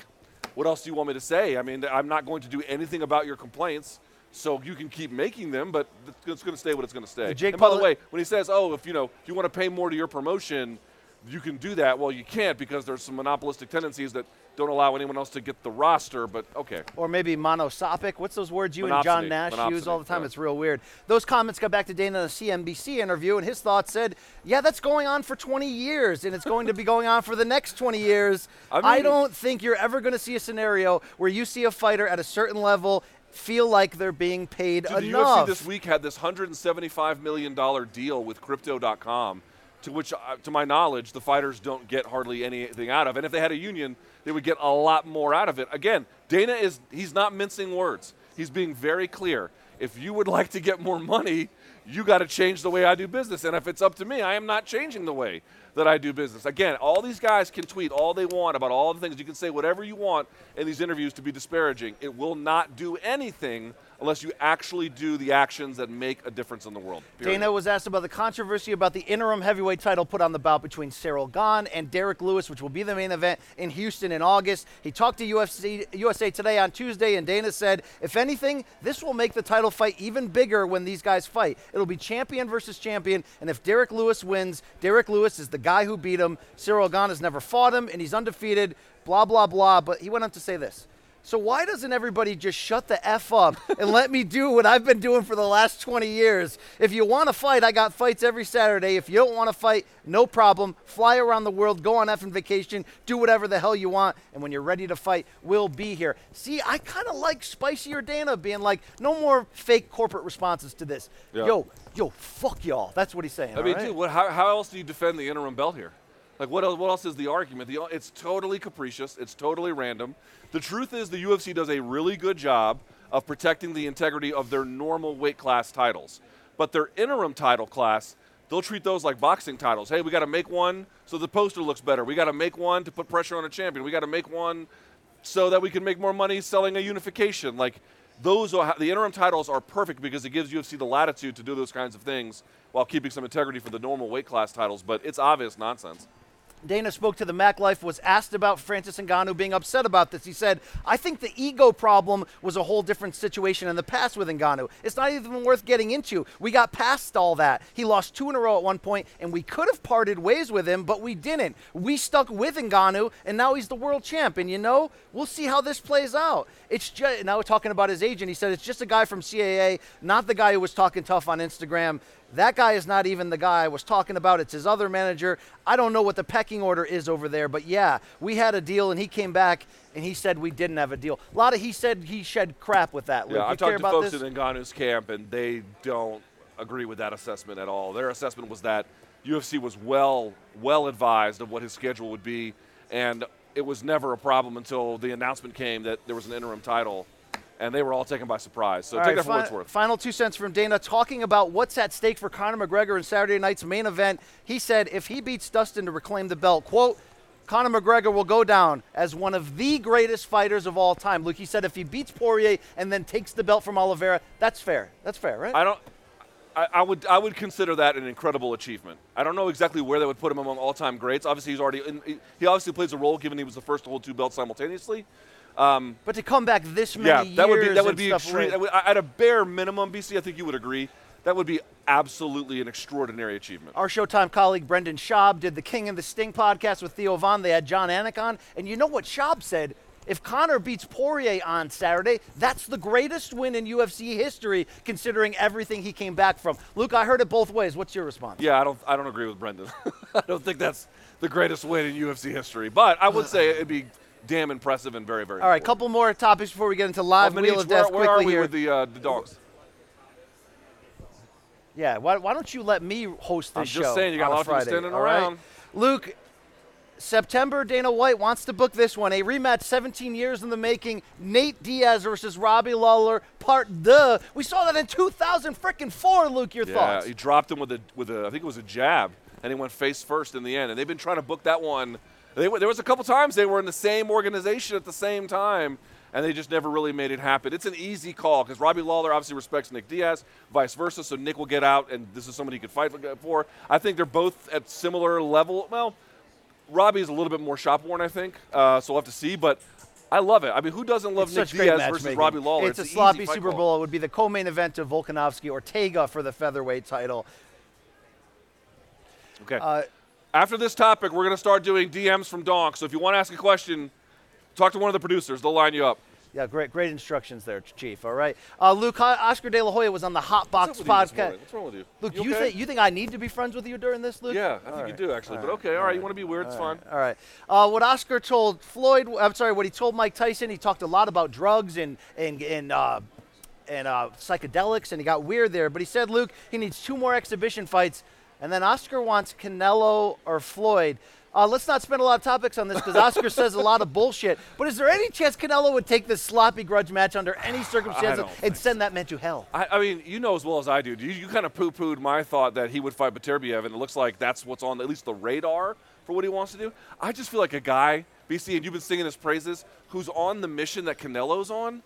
what else do you want me to say? I mean, I'm not going to do anything about your complaints. So you can keep making them, but it's going to stay what it's going to stay. Jake and by Paul- the way, when he says, "Oh, if you know, if you want to pay more to your promotion, you can do that," well, you can't because there's some monopolistic tendencies that don't allow anyone else to get the roster. But okay, Or maybe monosopic. What's those words you and John Monopsony. Nash use all the time? yeah. It's real weird. Those comments got back to Dana in a CNBC interview, and his thoughts said, Yeah, that's going on for 20 years, and it's going to be going on for the next 20 years. I I don't think you're ever going to see a scenario where you see a fighter at a certain level feel like they're being paid Dude, the. UFC this week had this 175 million dollar deal with Crypto.com, to which, uh, to my knowledge, the fighters don't get hardly anything out of. And if they had a union, they would get a lot more out of it. Again, Dana is he's not mincing words. He's being very clear. If you would like to get more money, you got to change the way I do business. And if it's up to me, I am not changing the way that I do business. Again, all these guys can tweet all they want about all the things. You can say whatever you want in these interviews to be disparaging. It will not do anything unless you actually do the actions that make a difference in the world. period. Dana was asked about the controversy about the interim heavyweight title put on the bout between Ciryl Gane and Derrick Lewis, which will be the main event in Houston in August. He talked to UFC, USA Today on Tuesday, and Dana said, if anything, this will make the title fight even bigger when these guys fight. It'll be champion versus champion, and if Derrick Lewis wins, Derrick Lewis is the guy who beat him. Ciryl Gane has never fought him, and he's undefeated, blah, blah, blah. But he went on to say this. So why doesn't everybody just shut the f up and let me do what I've been doing for the last 20 years? If you want to fight, I got fights every Saturday. If you don't want to fight, no problem. Fly around the world, go on effing vacation, do whatever the hell you want, and when you're ready to fight, we'll be here. See, I kind of like spicier Dana being like, no more fake corporate responses to this. Yeah. Yo, yo, fuck y'all. That's what he's saying. I mean, right? dude, what, how, how else do you defend the interim belt here? Like, what else, what else is the argument? The, it's totally capricious. It's totally random. The truth is, the UFC does a really good job of protecting the integrity of their normal weight class titles. But their interim title class, they'll treat those like boxing titles. Hey, we got to make one so the poster looks better. We got to make one to put pressure on a champion. We got to make one so that we can make more money selling a unification. Like those are the interim titles are perfect because it gives UFC the latitude to do those kinds of things while keeping some integrity for the normal weight class titles. But it's obvious nonsense. Dana spoke to the Mac Life, was asked about Francis Ngannou being upset about this. He said, I think the ego problem was a whole different situation in the past with Ngannou. It's not even worth getting into. We got past all that. He lost two in a row at one point, and we could have parted ways with him, but we didn't. We stuck with Ngannou, and now he's the world champ. And you know, we'll see how this plays out. It's just, now we're talking about his agent. He said it's just a guy from CAA, not the guy who was talking tough on Instagram. That guy is not even the guy I was talking about. It's his other manager. I don't know what the pecking order is over there, but yeah, we had a deal, and he came back and he said we didn't have a deal. A lot of he said he shed crap with that. Luke. Yeah, you I've care talked to about folks this? in Ngannou's camp, and they don't agree with that assessment at all. Their assessment was that UFC was well well advised of what his schedule would be, and it was never a problem until the announcement came that there was an interim title, and they were all taken by surprise. So All take right, that for what it's fi- worth. Final two cents from Dana talking about what's at stake for Conor McGregor in Saturday night's main event. He said if he beats Dustin to reclaim the belt, quote, Conor McGregor will go down as one of the greatest fighters of all time. Luke, he said if he beats Poirier and then takes the belt from Oliveira, that's fair. That's fair, right? I don't. I, I would I would consider that an incredible achievement. I don't know exactly where that would put him among all-time greats. Obviously, he's already in, he obviously plays a role given he was the first to hold two belts simultaneously. Um, but to come back this many Yeah, years that would be that would be extreme. like- that would- At a bare minimum, BC, I think you would agree. That would be absolutely an extraordinary achievement. Our Showtime colleague Brendan Schaub did the King and the Sting podcast with Theo Von. They had Jon Anik on. And you know what Schaub said? If Conor beats Poirier on Saturday, that's the greatest win in UFC history, considering everything he came back from. Luke, I heard it both ways. What's your response? Yeah, I don't I don't agree with Brendan. I don't think that's the greatest win in UFC history, but I would say it'd be damn impressive and very very. All right, important. couple more topics before we get into live How Wheel of each? Where, Death where quickly are we here. with the uh, the dogs? Yeah, why, why don't you let me host this I'm show? just saying, you got a lot of people standing all right? around. Luke, September, Dana White wants to book this one. A rematch 17 years in the making. Nate Diaz versus Robbie Lawler, part the. We saw that in 2000 freaking four. Luke, your Yeah, thoughts? he dropped him with a with a I think it was a jab, and he went face first in the end. And they've been trying to book that one. They, there was a couple times they were in the same organization at the same time, and they just never really made it happen. It's an easy call because Robbie Lawler obviously respects Nick Diaz, vice versa. So Nick will get out, and this is somebody he could fight for. I think they're both at similar level. Well, Robbie's a little bit more shop worn, I think. Uh, so we'll have to see, but. I love it. I mean, who doesn't love It's Nick Diaz versus. Robbie Lawler? It's, a sloppy Super call. Bowl. It would be the co-main event of Volkanovski Ortega for the featherweight title. Okay. Uh, After this topic, we're going to start doing DMs from Donk. So if you want to ask a question, talk to one of the producers. They'll line you up. Yeah, great, great instructions there, Chief. All right, uh, Luke Oscar De La Hoya was on the Hot Box What's up with you this podcast. What's wrong with you? Luke, you you, okay? think you think I need to be friends with you during this, Luke? Yeah, I All think right. you do actually. But okay, all right. You want to be weird? It's fine. All right. Uh, what Oscar told Floyd, I'm sorry, what he told Mike Tyson, he talked a lot about drugs and and and uh, and uh, psychedelics, and he got weird there. But he said, Luke, he needs two more exhibition fights, and then Oscar wants Canelo or Floyd. Uh, let's not spend a lot of topics on this because Oscar says a lot of bullshit. But is there any chance Canelo would take this sloppy grudge match under any circumstances and send that man to hell? I, I mean, you know as well as I do. You, you kind of poo-pooed my thought that he would fight Beterbiev, and it looks like that's what's on at least the radar for what he wants to do. I just feel like a guy, BC, and you've been singing his praises, who's on the mission that Canelo's on.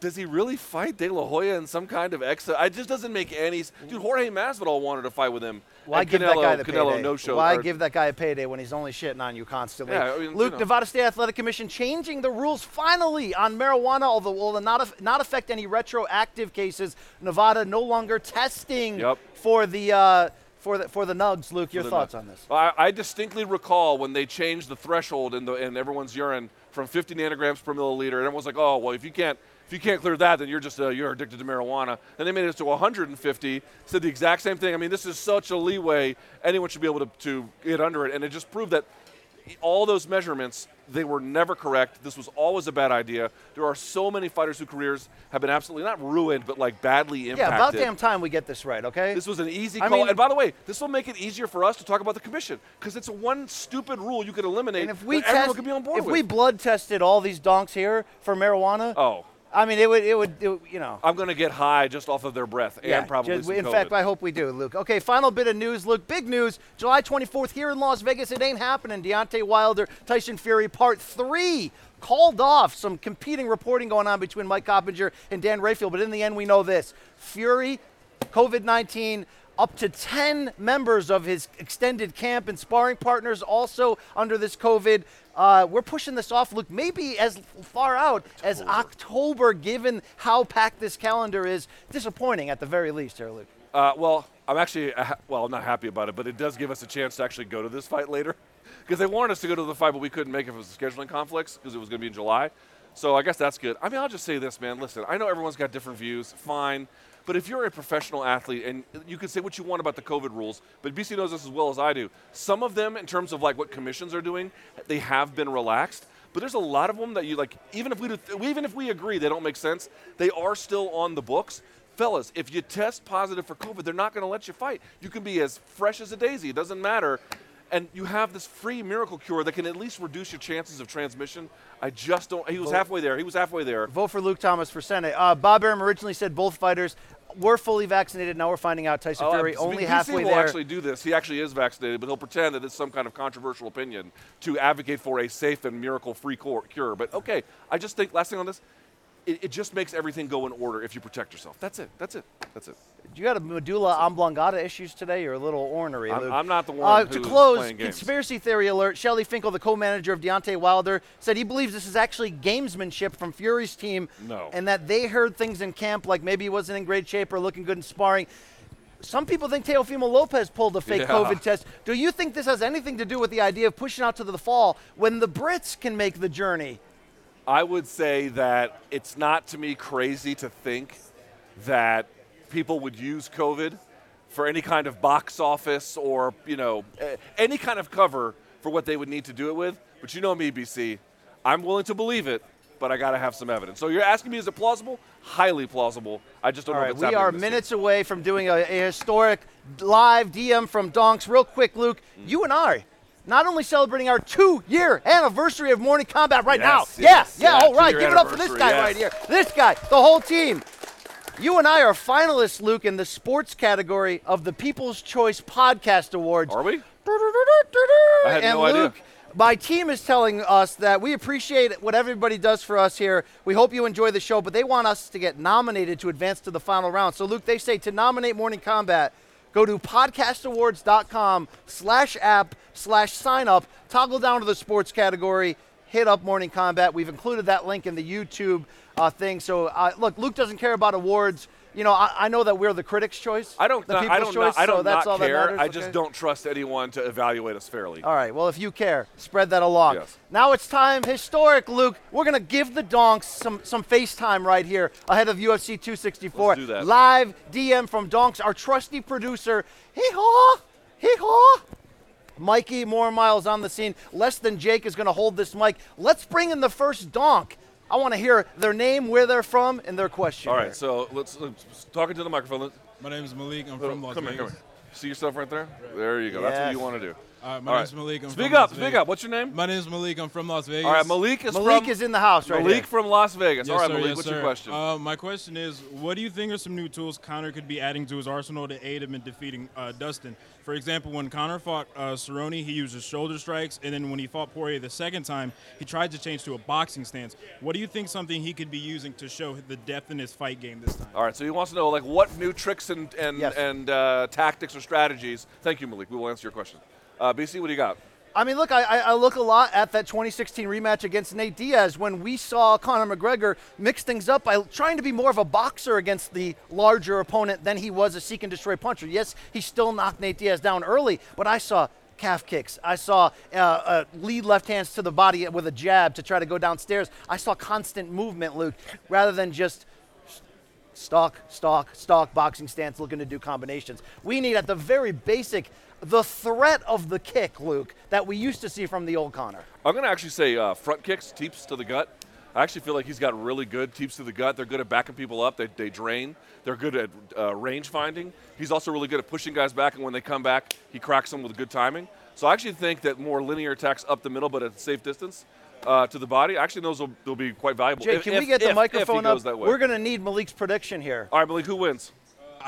Does he really fight De La Hoya in some kind of ex? It just doesn't make any. s- Dude, Jorge Masvidal wanted to fight with him. Why give Canelo, that guy the Canelo payday? no show. Why give that guy a payday when he's only shitting on you constantly? Yeah, I mean, Luke, you know. Nevada State Athletic Commission changing the rules finally on marijuana, although will not af- not affect any retroactive cases. Nevada no longer testing Yep. for the uh, for the for the nugs. Luke, your thoughts nut. on this? I, I distinctly recall when they changed the threshold in the in everyone's urine from 50 nanograms per milliliter, and everyone's like, "Oh, well, if you can't if you can't clear that, then you're just uh, you're addicted to marijuana." And they made it to 150. Said the exact same thing. I mean, this is such a leeway. Anyone should be able to, to get under it, and it just proved that all those measurements they were never correct. This was always a bad idea. There are so many fighters whose careers have been absolutely not ruined, but like badly impacted. Yeah, about damn time we get this right. Okay. This was an easy I call. mean- and by the way, this will make it easier for us to talk about the commission because it's a one stupid rule you could eliminate and if we that everyone test, could be on board if with. we blood tested all these donks here for marijuana, oh, I mean, it would it would, it would you know. I'm going to get high just off of their breath and probably just- in COVID. fact, I hope we do, Luke. Okay, final bit of news, Luke. Big news. July 24th here in Las Vegas. It ain't happening. Deontay Wilder, Tyson Fury, part three. Called off. Some competing reporting going on between Mike Coppinger and Dan Rafael. But in the end, we know this Fury, COVID 19, up to 10 members of his extended camp and sparring partners also under this COVID. Uh, we're pushing this off, look, maybe as far out as October, given how packed this calendar is. Disappointing at the very least here, Luke. Uh, well, I'm actually uh, well, I'm not happy about it, but it does give us a chance to actually go to this fight later because they wanted us to go to the fight, but we couldn't make it because of scheduling conflicts because it was going to be in July. So I guess that's good. I mean, I'll just say this, man. Listen, I know everyone's got different views. Fine. But if you're a professional athlete, and you can say what you want about the COVID rules, but BC knows this as well as I do. Some of them, in terms of like what commissions are doing, they have been relaxed. But there's a lot of them that you like. Even if we do, even if we agree they don't make sense, they are still on the books. Fellas, if you test positive for COVID, they're not going to let you fight. You can be as fresh as a daisy. It doesn't matter and you have this free miracle cure that can at least reduce your chances of transmission. I just don't. He was halfway there. He was halfway there. Vote for Luke Thomas for Senate. Uh, Bob Arum originally said both fighters were fully vaccinated. Now we're finding out Tyson Oh, Fury only BC halfway will there. actually do this. He actually is vaccinated, but he'll pretend that it's some kind of controversial opinion to advocate for a safe and miracle-free cure. But okay, I just think last thing on this, it, it just makes everything go in order if you protect yourself. That's it. That's it. That's it. Do you got a medulla oblongata issues today? You're a little ornery, I'm- Luke. I'm not the one Uh, to close, playing games. conspiracy theory alert. Shelly Finkel, the co-manager of Deontay Wilder, said he believes this is actually gamesmanship from Fury's team, No. and that they heard things in camp like maybe he wasn't in great shape or looking good in sparring. Some people think Teofimo Lopez pulled a fake Yeah. COVID test. Do you think this has anything to do with the idea of pushing out to the fall when the Brits can make the journey? I would say that it's not to me crazy to think that people would use COVID for any kind of box office or, you know, any kind of cover for what they would need to do it with. But you know me, BC. I'm willing to believe it, but I got to have some evidence. So you're asking me, is it plausible? Highly plausible. I just don't All know right, if it's we are this year. minutes away from doing a, a historic live DM from Donks. Real quick, Luke, Mm. you and I. Not only celebrating our two-year anniversary of Morning Kombat right now. Yes, yes, yeah, yeah, yeah, all right. Give it up for this guy yes. right here. This guy, the whole team. You and I are finalists, Luke, in the sports category of the People's Choice Podcast Awards. Are we? I had and no idea. Luke, my team is telling us that we appreciate what everybody does for us here. We hope you enjoy the show, but they want us to get nominated to advance to the final round. So, Luke, they say to nominate Morning Kombat, go to podcastawards.com slash app slash sign up, toggle down to the sports category, hit up Morning Kombat. We've included that link in the YouTube uh, thing. So, uh, look, Luke doesn't care about awards. You know, I, I know that we're the critics' choice. I don't. The not- I people's don't. choice. Not, I so don't that's not all care. That matters, I just okay? don't trust anyone to evaluate us fairly. All right. Well, if you care, spread that along. Yes. Now it's time, historic, Luke. We're gonna give the donks some some FaceTime right here ahead of UFC 264. Let's do that. Live DM from Donks, our trusty producer. Hee haw, hee haw. Mikey More Miles on the scene. Less than Jake is gonna hold this mic. Let's bring in the first donk. I want to hear their name, where they're from, and their question. All right, here. So let's, let's talking to the microphone. Let's, My name is Malik. I'm Oh, from Las come here, come here. See yourself right there? There you go. That's what you want to do. Uh, my All name is. Malik. I'm Speak from up, Las speak Vegas. up. What's your name? My name is Malik. I'm from Las Vegas. All right, Malik is Malik from is in the house right Malik here. from Las Vegas. Yes, All right, sir, Malik, yes, what's sir. your question? Uh, my question is, what do you think are some new tools Conor could be adding to his arsenal to aid him in defeating uh, Dustin? For example, when Conor fought uh, Cerrone, he used his shoulder strikes, and then when he fought Poirier the second time, he tried to change to a boxing stance. What do you think something he could be using to show the depth in his fight game this time? All right, so he wants to know like what new tricks and and, Yes. and uh, tactics or strategies. Thank you, Malik. We will answer your question. Uh, BC, what do you got? I mean, look, I, I look a lot at that 2016 rematch against Nate Diaz when we saw Conor McGregor mix things up by trying to be more of a boxer against the larger opponent than he was a seek and destroy puncher. Yes, he still knocked Nate Diaz down early, but I saw calf kicks. I saw uh, uh, lead left hands to the body with a jab to try to go downstairs. I saw constant movement, Luke, rather than just stalk, stalk, stalk, boxing stance, looking to do combinations. We need, at the very basic, the threat of the kick, Luke, that we used to see from the old Conor. I'm going to actually say uh, front kicks, teeps to the gut. I actually feel like he's got really good teeps to the gut. They're good at backing people up. They, they drain. They're good at uh, range finding. He's also really good at pushing guys back, and when they come back, he cracks them with good timing. So I actually think that more linear attacks up the middle, but at a safe distance uh, to the body, actually those will, will be quite valuable. Jake, If- can if- we get the if- if microphone up? that way. We're going to need Malik's prediction here. All right, Malik, who wins?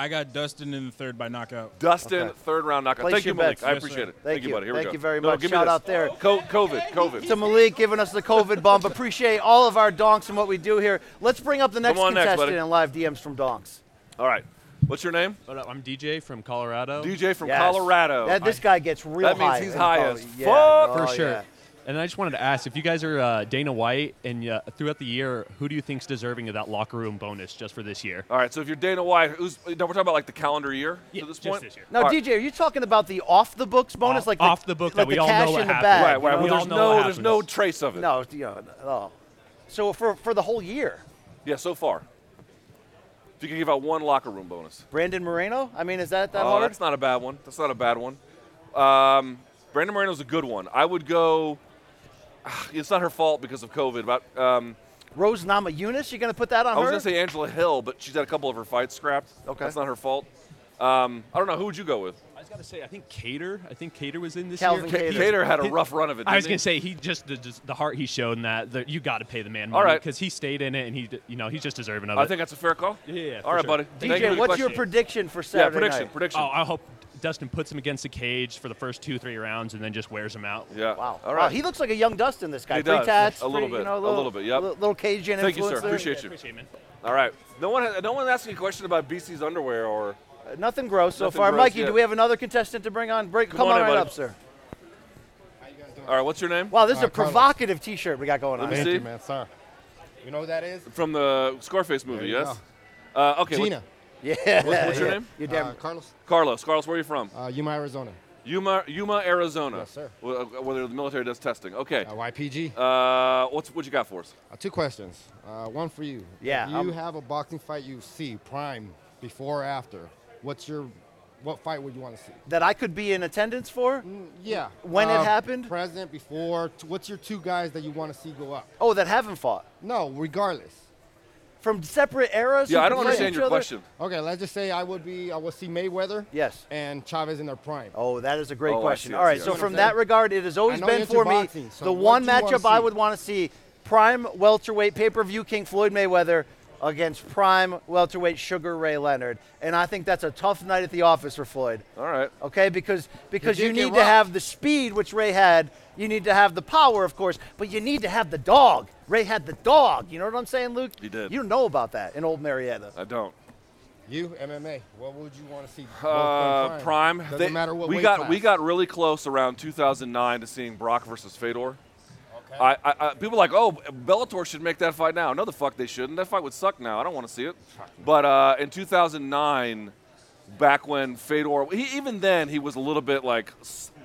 I got Dustin in the third by knockout. Dustin, Okay. third round knockout. Place Thank you, Malik. bets. I Yes, appreciate sir. it. Thank you, you. buddy. Here Thank we go. you very No, much. give me Shout this. out there. Co- COVID, COVID. To Malik giving us the COVID bump. Appreciate all of our donks and what we do here. Let's bring up the next on next, contestant buddy. in live DMs from donks. All right. What's your name? What up? I'm DJ from Colorado. DJ from Yes. Colorado. That, this guy gets real high. That means high. he's high quality. as Yeah. fuck. Oh, for Oh, sure. yeah. And I just wanted to ask if you guys are uh, Dana White and uh, throughout the year, who do you think's deserving of that locker room bonus just for this year? All right, so if you're Dana White, who's no, we're talking about like the calendar year Yeah, to this just point. this year. Now, All right. DJ, are you talking about the off the books bonus, Off- like the, off the book like that we the all cash know what in the happened. bag? Right, right. you Well, there's no, there's no trace of it. No, you know, oh. So for for the whole year. Yeah, so far. If you could give out one locker room bonus. Brandon Moreno. I mean, is that that oh, hard? that's not a bad one. That's not a bad one. Um, Brandon Moreno's a good one. I would go. It's not her fault because of COVID, but um, Rose Namajunas. you're gonna put that on her? I was gonna say Angela Hill, but she's had a couple of her fights scrapped. Okay. that's not her fault. Um, I don't know. Who would you go with? I was gonna say I think Kattar. I think Kattar was in this Calvin year. Kattar. Kattar had a rough run of it. I was gonna he? say he just the, just the heart he showed in that. The, you got to pay the man All money right. because he stayed in it and he you know he's just deserving of I it. think that's a fair call. Yeah, yeah, All for right, sure. buddy. Thank you for DJ, the what's your prediction for Saturday Yeah, prediction. night? Prediction. oh, I hope Dustin puts him against the cage for the first two three rounds and then just wears him out. yeah. Wow. All Wow, he looks like a young Dustin. This guy. He does. tats. A little free, You bit. know, A little bit, yep. Little, little Cajun Thank you, influence sir. there. Appreciate you. Appreciate it, man. All right. No one. No one asked me a question about BC's underwear or. Uh, Nothing gross so far. gross Mikey, yet. do we have another contestant to bring on? Break, come, on on, in, right buddy. up, sir. All right. What's your name? Wow, this is Uh, a Carlos. provocative T-shirt we got going on. Let me Thank see. you, man. Sorry. You know who that is? From the Scarface movie. Yes. Uh, okay. what- Gina. Yeah. what's your yeah. name? You're damn. Uh, Carlos. Carlos. Carlos. Where are you from? Uh, Yuma, Arizona. Yuma, Yuma, Arizona. Yes, sir. Wh- uh, Whether the military does testing. Okay. Uh, YPG. Uh, what's what you got for us? Uh, two questions. Uh, one for you. Yeah, If you I'm- have a boxing fight you see prime before or after, what's your what fight would you want to see? that I could be in attendance for? Yeah. When it Uh, happened? Present, before. T- what's your two guys that you want to see go up? Oh, that haven't fought No, regardless. From separate eras. Yeah, I don't fight understand each your other? question. Okay, let's just say I would be. I would see Mayweather. Yes. And Chavez in their prime. Oh, that is a great Oh, question. All right, see, I so from You know what that regard, it has always been for into me boxing, so the one do you wanna matchup I would want to see: prime welterweight pay-per-view King Floyd Mayweather against prime welterweight Sugar Ray Leonard, and I think that's a tough night at the office for Floyd. All right. Okay, because because you did need to have the speed which Ray had. You need to have the power, of course, but you need to have the dog. Ray had the dog. You know what I'm saying, Luke? He did. You know about that in Old Marietta. I don't. You MMA. What would you want to see? Uh, in prime. Doesn't They- matter what we weight got. We got really close around 2009 to seeing Brock versus Fedor. I, I, I, people are like, oh, Bellator should make that fight now. No, the fuck they shouldn't. That fight would suck now. I don't want to see it. But uh, in 2009, back when Fedor, he, even then he was a little bit like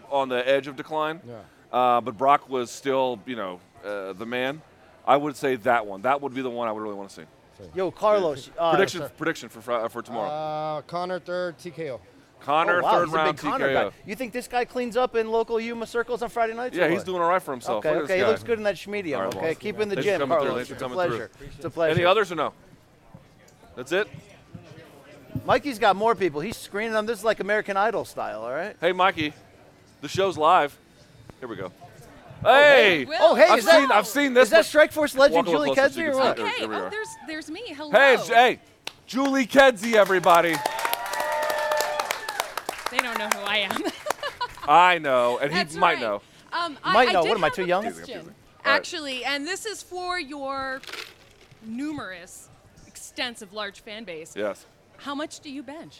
on the edge of decline. Yeah. Uh, but Brock was still, you know, uh, the man. I would say that one. That would be the one I would really want to see. Yo, Carlos. Uh, prediction, prediction for uh, for tomorrow. Uh, Conor third TKO. Conor, oh, wow, third he's a round big Conor TKO. guy. You think this guy cleans up in local Yuma circles on Friday nights? Yeah, or he's what? doing all right for himself. Okay, okay, he looks good in that schmedium. All right, okay, boss. keep in the Thanks gym. Carlos. Thanks for It's a through. pleasure. It's a pleasure. Any others or no? That's it. Mikey's got more people. He's screening them. This is like American Idol style, all right? Hey, Mikey, the show's live. Here we go. Oh, hey, oh, oh, hey, I've is that, seen I've seen this. is that Strikeforce legend Walk a little Julie closer so Kedzie or what? Okay. Oh, there's there's me. Hello. hey, hey, Julie Kedzie, everybody. They don't know who I am. I know, and he That's might right. know. Um, Might I, know. I did What am I, too young? Question, Teasing, teasing. All right. actually, and this is for your numerous, extensive, large fan base. Yes. How much do you bench?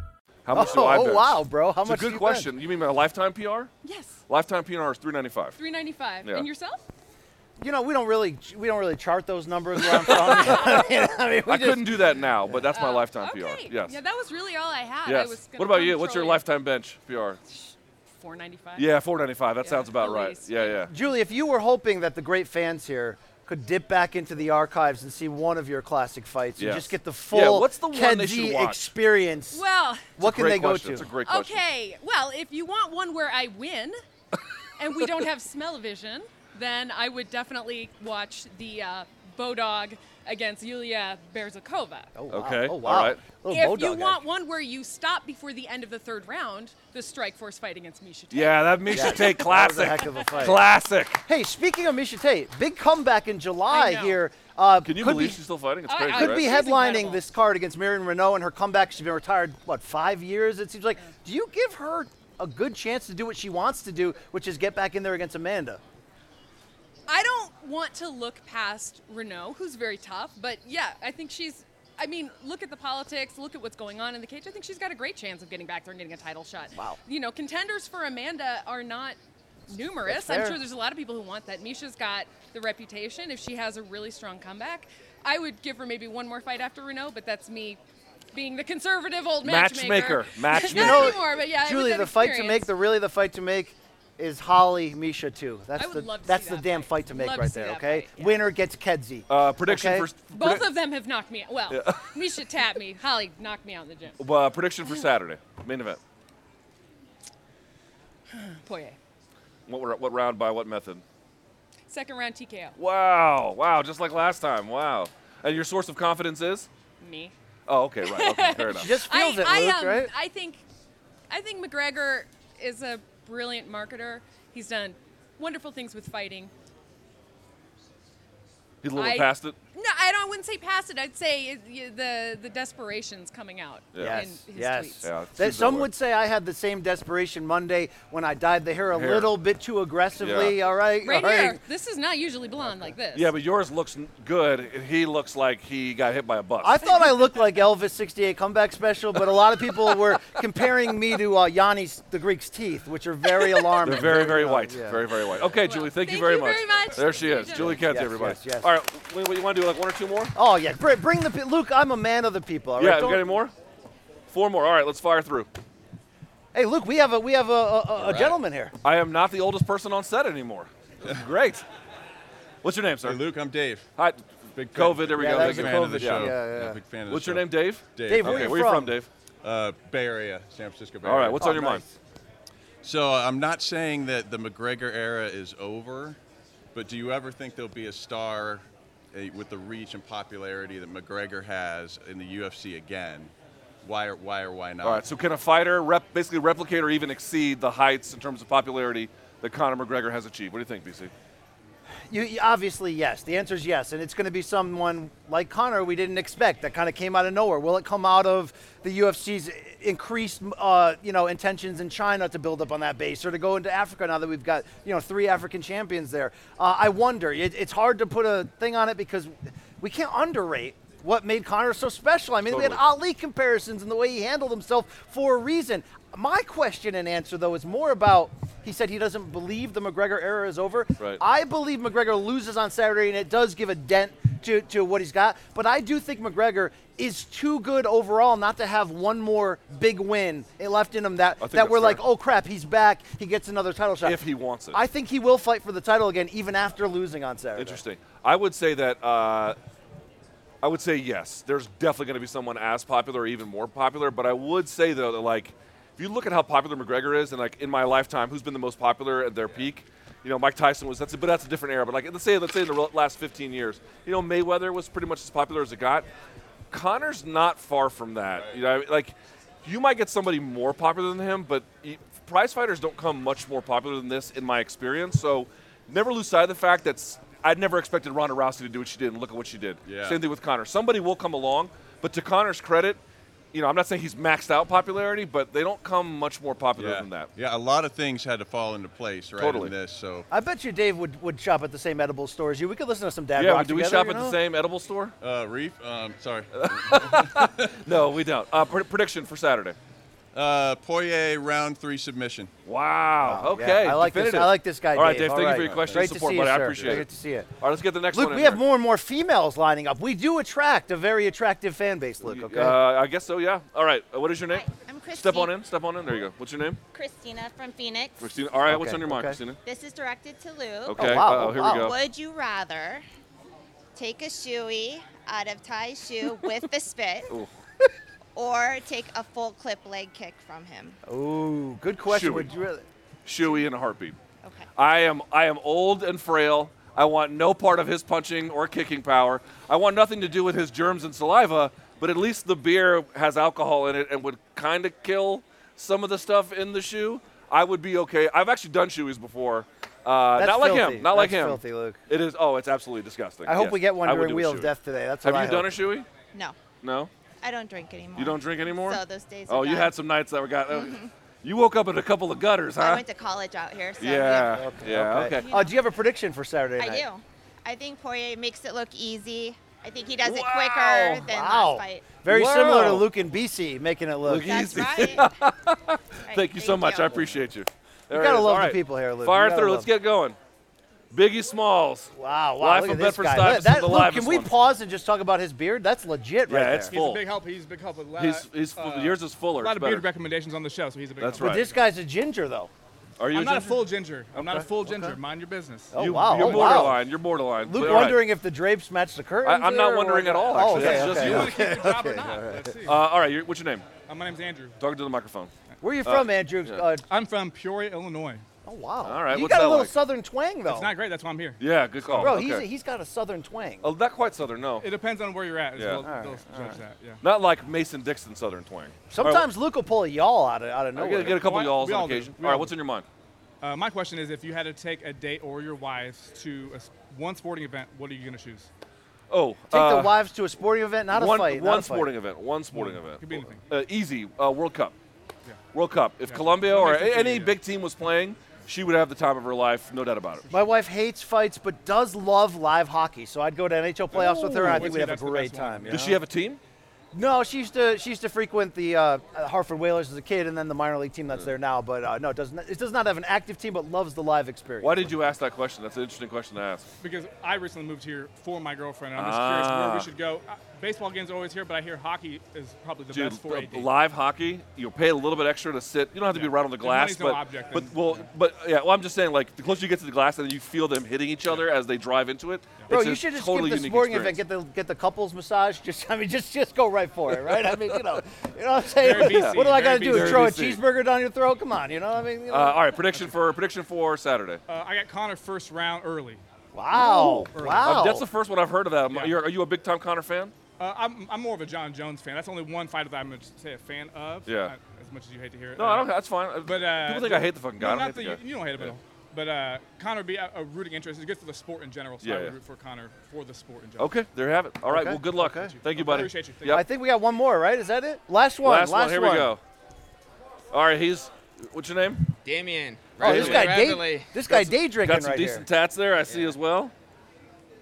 How much do I I oh, bench? wow, bro. How it's much a do good you question. You mean my lifetime PR? Yes, Lifetime PR is 395. 395. Yeah. And yourself? You know, we don't really we don't really chart those numbers where I'm from. I mean, I mean, we I just- couldn't do that now, but that's my Oh, lifetime okay. PR. Yes. Yeah, that was really all I had. I yes. was What about you? What's your lifetime bench PR? 495. Yeah, 495. That Yeah, sounds about right. Yeah, yeah. Julie, if you were hoping that the great fans here could dip back into the archives and see one of your classic fights Yes. and just get the Yeah, full what's the one they should watch? experience, Well, what can Great they go to? It's a great question. okay. Well, if you want one where I win and we don't have smell-o-vision, then I would definitely watch the uh, Bodog against Yulia Berezikova. Oh, wow. Okay, Oh, all wow. right. Little if Bodog you want action. one where you stop before the end of the third round, the Strike Force fight against Miesha Tate. Yeah, that Miesha Tate That was classic. a heck of a fight. Classic. Hey, speaking of Miesha Tate, big comeback in July here. Uh, Can you believe be, she's still fighting? It's I- crazy, I- could right? be headlining incredible. this card against Marion Reneau and her comeback. She's been retired what five years? It seems like. Do you give her a good chance to do what she wants to do, which is get back in there against Amanda? I don't want to look past Reneau, who's very tough, but yeah, I think she's. I mean, look at the politics, look at what's going on in the cage. I think she's got a great chance of getting back there and getting a title shot. Wow. You know, contenders for Amanda are not numerous. I'm sure there's a lot of people who want that. Miesha's got the reputation. If she has a really strong comeback, I would give her maybe one more fight after Reneau, but that's me being the conservative old Matchmaker. matchmaker. Matchmaker. Not You know, anymore, but yeah. Julie, the fight to make, the really the fight to make is Holly Miesha too. That's I would the love to that's see the that damn fight. fight to make Love right see there. that Okay, fight, yeah. winner gets Kedzie. Uh, prediction Okay? for Both predi- of them have knocked me out. Well, Miesha tapped me. Holly knocked me out in the gym. uh, prediction for Saturday main event. Poirier. What what round by what method? Second round TKO. Wow, wow, just like last time. Wow. And your source of confidence is? Me. Oh, okay, right. Okay, fair enough. She just feels I, it, I, Luke, um, right? I think, I think McGregor is a brilliant marketer. He's done wonderful things with fighting. He's a little I- past it. No, I don't. I wouldn't say past it. I'd say it, y- the the desperation's coming out Yeah. in Yes, his yes. tweets. Yeah, it That- some way. would say I had the same desperation Monday when I dyed the hair a Hair. little bit too aggressively. Yeah. All right, Right all right. here, this is not usually blonde like this. Yeah, but yours looks n- good. and He looks like he got hit by a bus. I thought I looked like Elvis 68 comeback special, but a lot of people were comparing me to uh, Yannis the Greek's teeth, which are very alarming. They're very, very white. yeah. Very, very white. Okay, Julie, thank, thank you very you much. very much. There she Very is. generous. Julie Kent, Yes, everybody. yes, yes. All right, what, what, you want to do like one or two more? Oh yeah, bring, bring the pe- Luke. I'm a man of the people. All right? yeah, we Don't- got any more? Four more. All right, let's fire through. Hey, Luke, we have a we have a, a, a right. gentleman here. I am not the oldest person on set anymore. Great. What's your name, sir? Hey, Luke, I'm Dave. Hi. Big fan- COVID, there we Yeah, go. that's Big a fan fan. of the COVID show. show. Yeah, yeah. big fan of the What's your name, Dave? Dave. Dave, where okay, you where you from? from, Dave? Uh, Bay Area, San Francisco Bay All right, Area. what's on your Oh, mind? nice. So I'm not saying that the McGregor era is over, but do you ever think there'll be a star uh, with the reach and popularity that McGregor has in the UFC again? Why or why or why not? All right, so can a fighter rep, basically replicate or even exceed the heights in terms of popularity that Conor McGregor has achieved? What do you think, BC? You, obviously yes. The answer is yes, and it's going to be someone like Conor we didn't expect that kind of came out of nowhere. Will it come out of the UFC's increased, uh, you know, intentions in China to build up on that base, or to go into Africa now that we've got you know three African champions there? Uh, I wonder. It, it's hard to put a thing on it because we can't underrate what made Conor so special. I mean, we had Totally. Ali comparisons and the way he handled himself for a reason. My question and answer though is more about. He said he doesn't believe the McGregor era is over. Right. I believe McGregor loses on Saturday, and it does give a dent to, to what he's got. But I do think McGregor is too good overall not to have one more big win left in him that, that we're like, oh crap, he's back. He gets another title shot. If he wants it. I think he will fight for the title again, even after losing on Saturday. Interesting. I would say that. Uh, I would say yes. There's definitely going to be someone as popular or even more popular. But I would say though that like, you look at how popular McGregor is, and like in my lifetime, who's been the most popular at their peak? You know, Mike Tyson was. That's a, but that's a different era. But like, let's say let's say in the last 15 years, you know, Mayweather was pretty much as popular as it got. Conor's not far from that. You know, like you might get somebody more popular than him, but y- prize fighters don't come much more popular than this in my experience. So never lose sight of the fact that I'd never expected Ronda Rousey to do what she did, and look at what she did. Yeah. Same thing with Conor. Somebody will come along, but to Conor's credit, you know, I'm not saying he's maxed out popularity, but they don't come much more popular yeah. than that. Yeah, a lot of things had to fall into place right Totally. in this. So I bet you Dave would, would shop at the same edible store as you. We could listen to some dad Yeah, rock do we shop at know? the same edible store? uh, Reef, um, sorry. No, we don't. Uh, pr- prediction for Saturday. Uh, Poirier round three submission. Wow. Yeah, Okay. I like this. I like this guy. All right, Dave. Dave. Thank you for your question Great and to support, see buddy. you, I appreciate Great it. to see you. All right, let's get the next Luke, one. in we have here. more and more females lining up. We do attract a very attractive fan base, Luke. Okay. Uh, I guess so. Yeah. All right. Uh, what is your name? Hi, I'm Christine. Step on in. Step on in. There you go. What's your name? Christina from Phoenix. Christina. All right. What's on your mind, okay. Christina? This is directed to Luke. Okay. wow, Uh-oh, here wow. we go. Would you rather take a shoey out of Tai's shoe with the spit, Ooh. Or take a full clip leg kick from him? Ooh, good question. Shoey. Would you really? Shoey in a heartbeat. Okay. I am. I am old and frail. I want no part of his punching or kicking power. I want nothing to do with his germs and saliva. But at least the beer has alcohol in it and would kind of kill some of the stuff in the shoe. I would be okay. I've actually done shoeys before. Uh, That's not like filthy. him. Not like That's him. filthy, Luke. It is. Oh, it's absolutely disgusting. I hope Yes. we get one I would during do Wheel of. Death today. That's what Have what you I done a hope. shoey? No, No. I don't drink anymore. You don't drink anymore? So those days. Oh, you had some nights that were got. Mm-hmm. You woke up at a couple of gutters, huh? I went to college out here. So yeah. Yeah. Okay. Yeah, okay. okay. You oh, know, uh, do you have a prediction for Saturday night? I do. I think Poirier makes it look easy. I think he does wow. it quicker than wow. last fight. Very similar to Luke and BC making it look That's easy. Right. right. Thank you so much. I appreciate you. There you gotta love All the people here, Luke. Fire through. Let's them. get going. Biggie Smalls. Wow, wow. Life of Bedford Stuyvesant. That, look, can we one. pause and just talk about his beard? That's legit, yeah, right? Yeah, it's there. full. He's a big help. He's a big help. With, uh, he's, he's uh, yours is fuller. A lot of beard recommendations on the show, so he's a big. That's help. right. But this guy's a ginger, though. Are you? I'm a not a full ginger. I'm okay. not a full ginger. Okay. Mind your business. Oh you, wow. You're oh, borderline. You're borderline. Luke, wondering if the drapes match the curtains. I, am not wondering at all. Oh, actually, that's just you. Okay, uh, all right. What's your name? Uh, my name's Andrew. Talking to the microphone. Where are you from, uh, Andrew? I'm from Peoria, Illinois. Oh wow! All right, you got a little like? southern twang though. It's not great. That's why I'm here. Yeah, good call. Bro, he's, he's got a southern twang. Oh, not quite southern, no. It depends on where you're at. Yeah. Right, judge right. that. Yeah. Not like Mason Dixon southern twang. Sometimes right. Luke will pull a y'all out of out of nowhere. Get, get a couple well, y'alls on occasion. All, all right, what's in your mind? Uh, my question is, if you had to take a date or your wives to a, one sporting event, what are you going to choose? Oh, take uh, the wives to a sporting event, not one, a fight. One sporting fight. event. One sporting event. Could be anything. Uh, easy. Uh, World Cup. Yeah. World Cup. If yeah. Colombia or any big team was playing, she would have the time of her life, no doubt about it. My wife hates fights but does love live hockey, so I'd go to NHL playoffs Ooh, with her. And I oh, think we'd have a great time. Know? Does she have a team? No, she used to she used to frequent the uh, uh, Hartford Whalers as a kid, and then the minor league team that's there now. But uh, no, it doesn't it does not have an active team, but loves the live experience. Why did you ask that question? That's an interesting question to ask. Because I recently moved here for my girlfriend. And I'm just ah. curious where we ah. should go baseball games are always here, but I hear hockey is probably the Dude, best for uh, live hockey. You'll pay a little bit extra to sit. You don't have to yeah. be right on the glass, but no object but well, yeah. but yeah. Well, I'm just saying, like the closer you get to the glass, and you feel them hitting each other yeah. as they drive into it. Bro, you should just totally skip the sporting experience. event. Get the get the couples massage. Just I mean, just just go right for it, right? I mean, you know, you know what I'm saying. BC, what do I got to do? Very throw BC. a cheeseburger down your throat? Come on, you know. what I mean, you uh, know. Uh, all right. Prediction for prediction for Saturday. Uh, I got Conor first round early. Wow. Wow. Uh, that's the first one I've heard of that. Yeah. Are you a big time Conor fan? Uh, I'm, I'm more of a Jon Jones fan. That's only one fighter that I'm going to say a fan of. Yeah. Not as much as you hate to hear it. No, I don't, that's fine. Uh, but uh, people think I hate the fucking guy. No, not the, guy. You don't hate him yeah. at all. But uh, Conor be a, a, rooting interest. It's good for the sport in general, so yeah, I would yeah. root for Conor for the sport in general. Okay, there you have it. All right, okay. well, good luck. Okay. Thank you, buddy. I appreciate you. Yep. I think we got one more, right? Is that it? Last one. Last, last one. Here one. we go. All right, he's. What's your name? Damien. Oh, this guy, day, this guy day drinking got some right decent here. tats there. I see as well.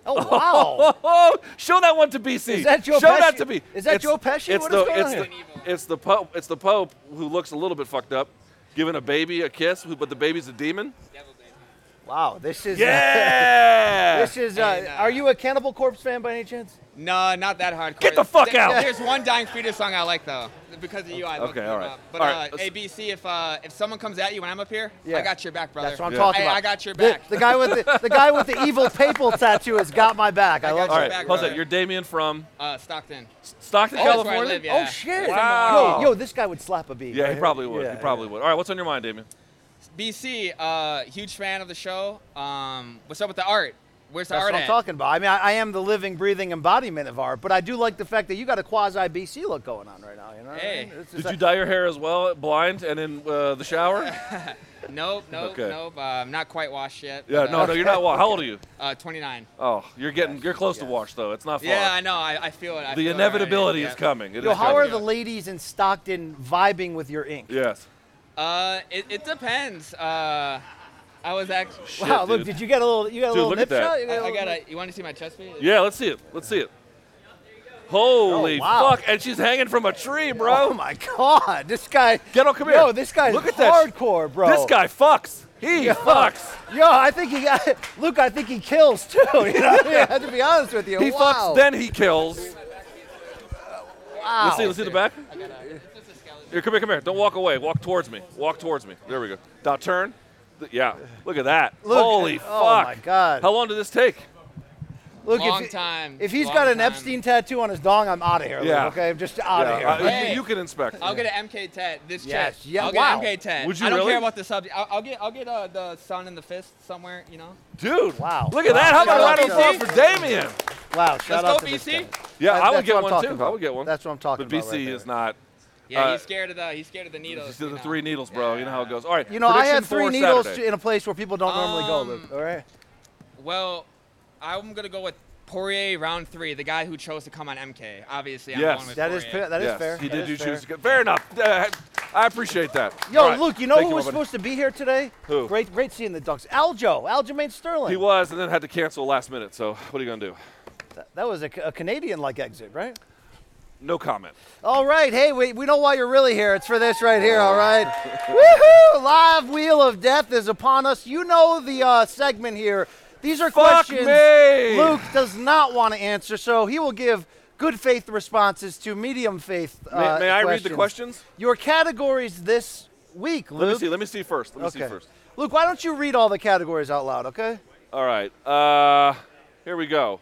Oh wow! Show that one to BC. Is that Joe Show Pesci? that to me. Is that Joe Pesci? It's what is the, going it's, on the, here? it's the Pope. It's the Pope who looks a little bit fucked up, giving a baby a kiss, but the baby's a demon. Devil Wow, this is uh, yeah. Uh, this is. Uh, and, uh, are you a Cannibal Corpse fan by any chance? No, not that hardcore. Get the fuck there, out! There's one Dying Fetus song I like though, because of you. I okay, all right. Up. But all right, uh, ABC, if uh, if someone comes at you when I'm up here, yeah. I got your back, brother. That's what I'm yeah. talking about. I got your back. The, the guy with the, the, guy with the evil papal tattoo has got my back. I, I love. All right, back, it? you're Damien from Stockton. Stockton, oh, California. Live, yeah. Oh shit! Wow. Yo, yo, this guy would slap a beat. Yeah, right? he probably would. he probably would. All right, what's on your mind, Damien? BC, uh, huge fan of the show. Um, what's up with the art? Where's the That's art what I'm at? talking about. I mean, I, I, am the living, breathing embodiment of art, but I do like the fact that you got a quasi BC look going on right now. You know, hey. Did you dye your hair as well, blind and in uh, the shower? nope, nope, okay. nope. Uh, I'm not quite washed yet. Yeah, but, no, uh, no, you're not washed. How old are you? Uh, uh 29. Oh, you're getting, yes, you're close yes. to washed though. It's not far. Yeah, I know. I, I feel it. I the feel inevitability yeah. is coming. It Yo, is how coming. are the ladies in Stockton vibing with your ink? Yes. Uh, it, it depends. Uh, I was actually. Wow, look, did you get a little? You got a Dude, little look at nip that. shot. You got got a. You want to see my chest piece? Yeah, let's see it. Let's see it. Holy Oh, wow. fuck! And she's hanging from a tree, bro. Oh my god, this guy. Ghetto, come Yo, here. this guy's Look at that hardcore, bro. This guy fucks. He fucks. Yo, I think he got Luke. I think he kills too. You know, I mean? I have to be honest with you. He wow. fucks, then he kills. Wow. Let's see. Let's see the back. Here, come here, come here. Don't walk away. Walk towards me. Walk towards me. There we go. Now turn. Yeah. Look at that. Look, Holy oh fuck. Oh my god. How long did this take? Look, long if, time. If he's got an time. Epstein tattoo on his dong, I'm out of here. Yeah. Okay, I'm just out of yeah. here. Uh, hey, you can inspect. I'll get an MK tat. This yes. chest. Yeah. I'll wow. get MK tat. Would you I don't really? care about the subject. I'll, I'll get I'll get uh, the sun in the fist somewhere. You know. Dude. Wow. Look at wow. that. How about a round of for Damien? Wow. Shout Let's out go to BC. Yeah, that, I would get one too. About. I would get one. That's what I'm talking but about. But BC right is not. Yeah, uh, he's scared of the he's scared of the needles. The, the three needles, bro. Yeah. You know how it goes. All right. You know, I had three needles Saturday. in a place where people don't normally go, go. Um, all right. Well, I'm gonna go with Poirier round three, the guy who chose to come on MK. Obviously, I'm yes. going with Poirier. Is that yes. is fair. He did do choose to go. Fair enough. Uh, I appreciate that. Yo, right. Luke, you know Thank who you was supposed to be here today? Who? Great, great seeing the Ducks. Aljo, Aljamain Sterling. He was, and then had to cancel last minute. So what are you gonna do? That, that was a, a Canadian-like exit, right? No comment. All right, hey, we, we know why you're really here. It's for this right here, all right? Woohoo! Live Wheel of Death is upon us. You know the uh, segment here. These are Fuck questions me! Luke does not want to answer, so he will give good faith responses to medium faith. May- Uh, may I read the questions? Your categories this week, Luke. Let me see. Let me see first. Let me see first. Luke, why don't you read all the categories out loud, okay? All right. Uh, here we go.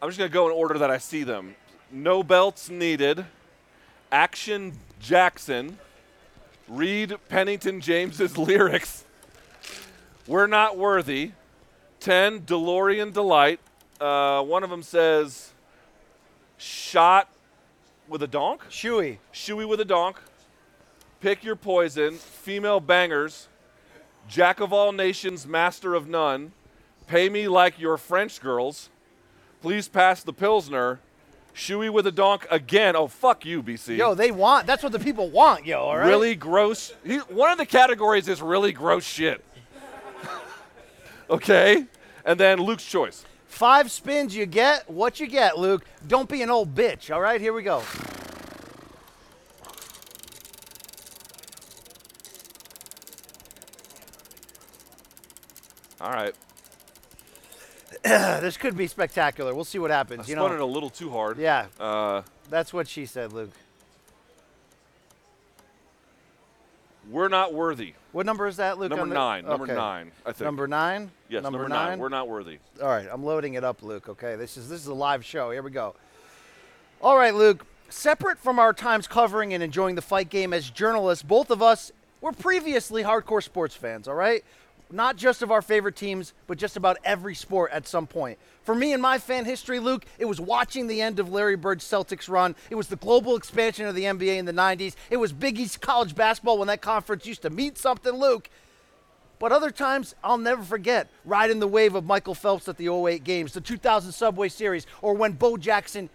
I'm just gonna go in order that I see them. No belts needed. Action Jackson. Read Pennington James's lyrics. We're not worthy. Ten DeLorean delight. Uh, one of them says, "Shot with a donk." Shoey. Shoey with a donk. Pick your poison. Female bangers. Jack of all nations, master of none. Pay me like your French girls. Please pass the Pilsner. Shoey with a donk again. Oh, fuck you, BC. Yo, they want. That's what the people want, yo. All right. Really gross. He, one of the categories is really gross shit. okay? And then Luke's choice. Five spins, you get what you get, Luke. Don't be an old bitch. All right, here we go. All right. this could be spectacular. We'll see what I happens. You spun know, it a little too hard. Yeah. Uh, that's what she said, Luke. we're not worthy. What number is that, Luke? Number nine. Number nine, I think. Number nine. Yes, number, number nine. We're not worthy. All right, I'm loading it up, Luke. Okay, this is this is a live show. Here we go. All right, Luke. Separate from our times covering and enjoying the fight game as journalists, both of us were previously hardcore sports fans. All right, not just of our favorite teams, but just about every sport at some point. For me and my fan history, Luke, it was watching the end of Larry Bird's Celtics run. It was the global expansion of the NBA in the 90s. It was Big East college basketball when that conference used to meet something, Luke. But other times, I'll never forget riding the wave of Michael Phelps at the 08 games, the 2000 Subway Series, or when Bo Jackson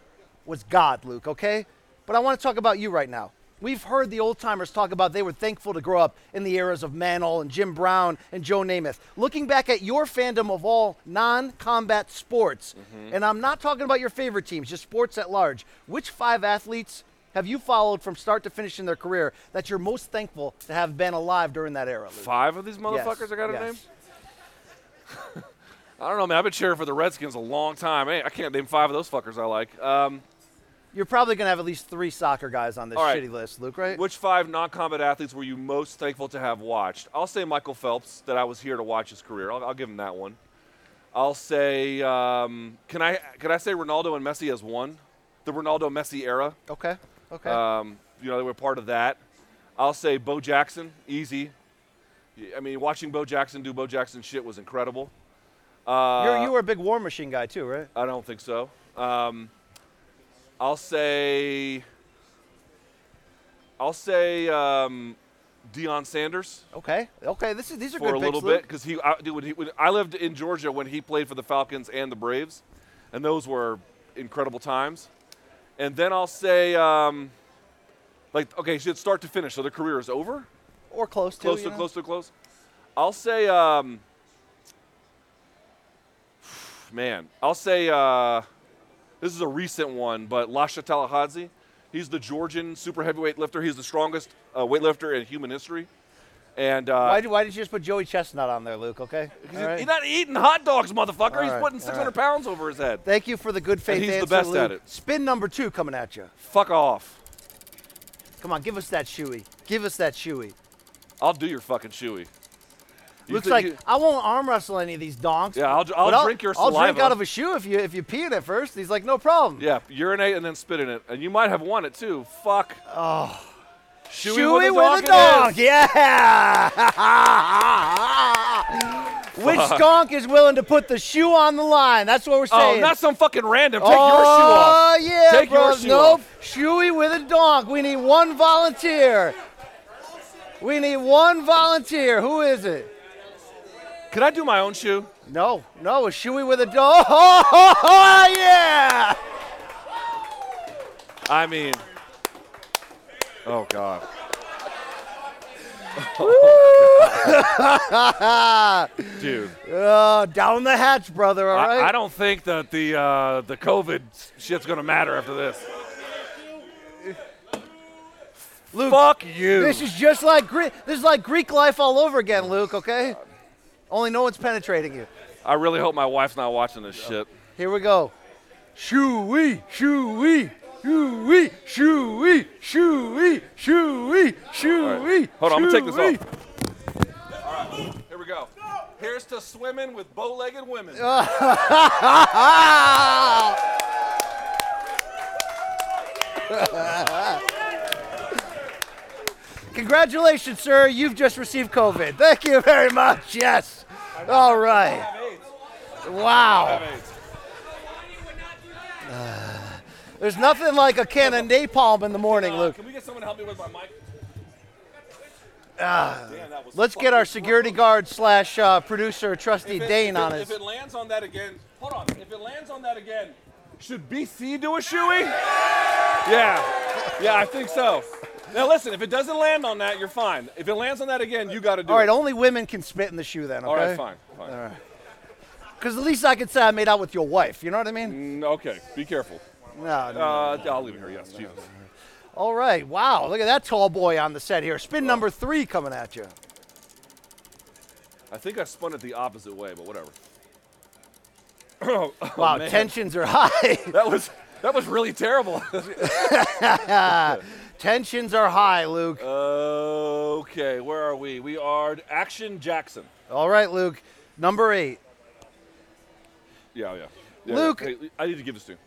was God, Luke, okay? But I want to talk about you right now. We've heard the old timers talk about they were thankful to grow up in the eras of Mantle and Jim Brown and Joe Namath. Looking back at your fandom of all non combat sports, and I'm not talking about your favorite teams, just sports at large, which five athletes have you followed from start to finish in their career that you're most thankful to have been alive during that era, Luke? Five of these motherfuckers I got to yes. name? I don't know, man. I've been cheering for the Redskins a long time. Hey, I can't name five of those fuckers I like. Um, You're probably going to have at least three soccer guys on this All right. shitty list, Luke, right? Which five non-combat athletes were you most thankful to have watched? I'll say Michael Phelps, that I was here to watch his career. I'll, I'll give him that one. I'll say, um, can I can I say Ronaldo and Messi as one? The Ronaldo Messi era. Okay. Okay. Um, you know, they were part of that. I'll say Bo Jackson, easy. I mean, watching Bo Jackson do Bo Jackson shit was incredible. Uh, You're, you were a big War Machine guy, too, right? I don't think so. Um, I'll say. I'll say um, Deion Sanders. Okay. Okay. This is these are for good a little Luke. bit because he, I, dude, when he when I lived in Georgia when he played for the Falcons and the Braves, and those were incredible times. And then I'll say, um, like, okay, so it's start to finish, so their career is over, Or close to. close you to know? close to close. I'll say, um, man, I'll say uh, this is a recent one, but Lasha Talakhadze. He's the Georgian super heavyweight lifter. He's the strongest uh, weightlifter in human history. And uh, why, did, why did you just put Joey Chestnut on there, Luke? Okay. He's, right. he's not eating hot dogs, motherfucker. All he's right, putting 600 right. pounds over his head. Thank you for the good faith And he's the best Luke. at it. Spin number two coming at you. Fuck off. Come on, give us that shoey. Give us that shoey. I'll do your fucking shoey. Looks like you- I won't arm wrestle any of these donks. Yeah, I'll- but I'll drink your saliva. I'll drink out of a shoe if you if you pee in it first. He's like, no problem. yeah, urinate and then spit in it, and you might have won it too. Fuck. Oh. Shoey, Shoey with a donk. yeah. Which donk is willing to put the shoe on the line? That's what we're Oh, saying. not some fucking random. Take oh, your shoe off. Oh, yeah, Take bro. your shoe nope. off. Shoey with a donk. We need one volunteer. We need one volunteer. Who is it? Can I do my own shoe? No, no, a shoey with a donk. Oh, yeah. I mean, oh god. Dude. Uh, down the hatch, brother. All right. I, I don't think that the uh, the COVID shit's gonna matter after this. Luke, Fuck you. This is just like Greek. This is like Greek life all over again, Luke. Okay. Only no one's penetrating you. I really hope my wife's not watching this shit. Here we go. Shoo-wee, shoo-wee, shoo-wee, shoo-wee, shoo-wee, shoo-wee, shoo-wee. Hold on, I'm gonna take this shoo-wee. off. All right, here we go. Here's to swimming with bow-legged women. Congratulations, sir. You've just received COVID. Thank you very much. Yes. All right. Wow. Uh, there's nothing like a can of napalm in the morning, Luke. Can we get someone to help me with my mic? Ah, Damn, let's get our security guard slash uh, producer, trusty If it- Dane, if it- on If it lands on that again, hold on. If it lands on that again, should BC do a shoey? Yeah, yeah, I think so. Now listen, if it doesn't land on that, you're fine. If it lands on that again, you got to do it. All right, it. only women can spit in the shoe then, okay? All right, fine, fine. All right. Because at least I can say I made out with your wife. You know what I mean? Mm, okay, be careful. No, no. Uh, I'll leave it here. Yes, Jesus. All right. Wow. Look at that tall boy on the set here. Spin number three coming at you. I think I spun it the opposite way, but whatever. Oh, Wow. man. Tensions are high. That was that was really terrible. Tensions are high, Luke. okay, where are we? We are Action Jackson. All right, Luke. Number eight. Yeah, yeah. Yeah, Luke- hey, I need to give this to you.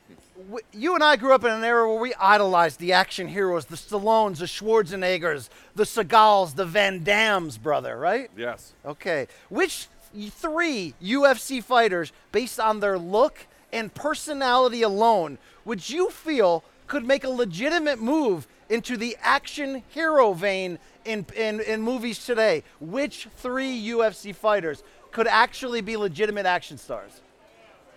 W- You and I grew up in an era where we idolized the action heroes, the Stallones, the Schwarzeneggers, the Seagals, the Van Dammes, brother, right? Yes. Okay. Which three UFC fighters, based on their look and personality alone, would you feel could make a legitimate move into the action hero vein in, in, in movies today? Which three UFC fighters could actually be legitimate action stars?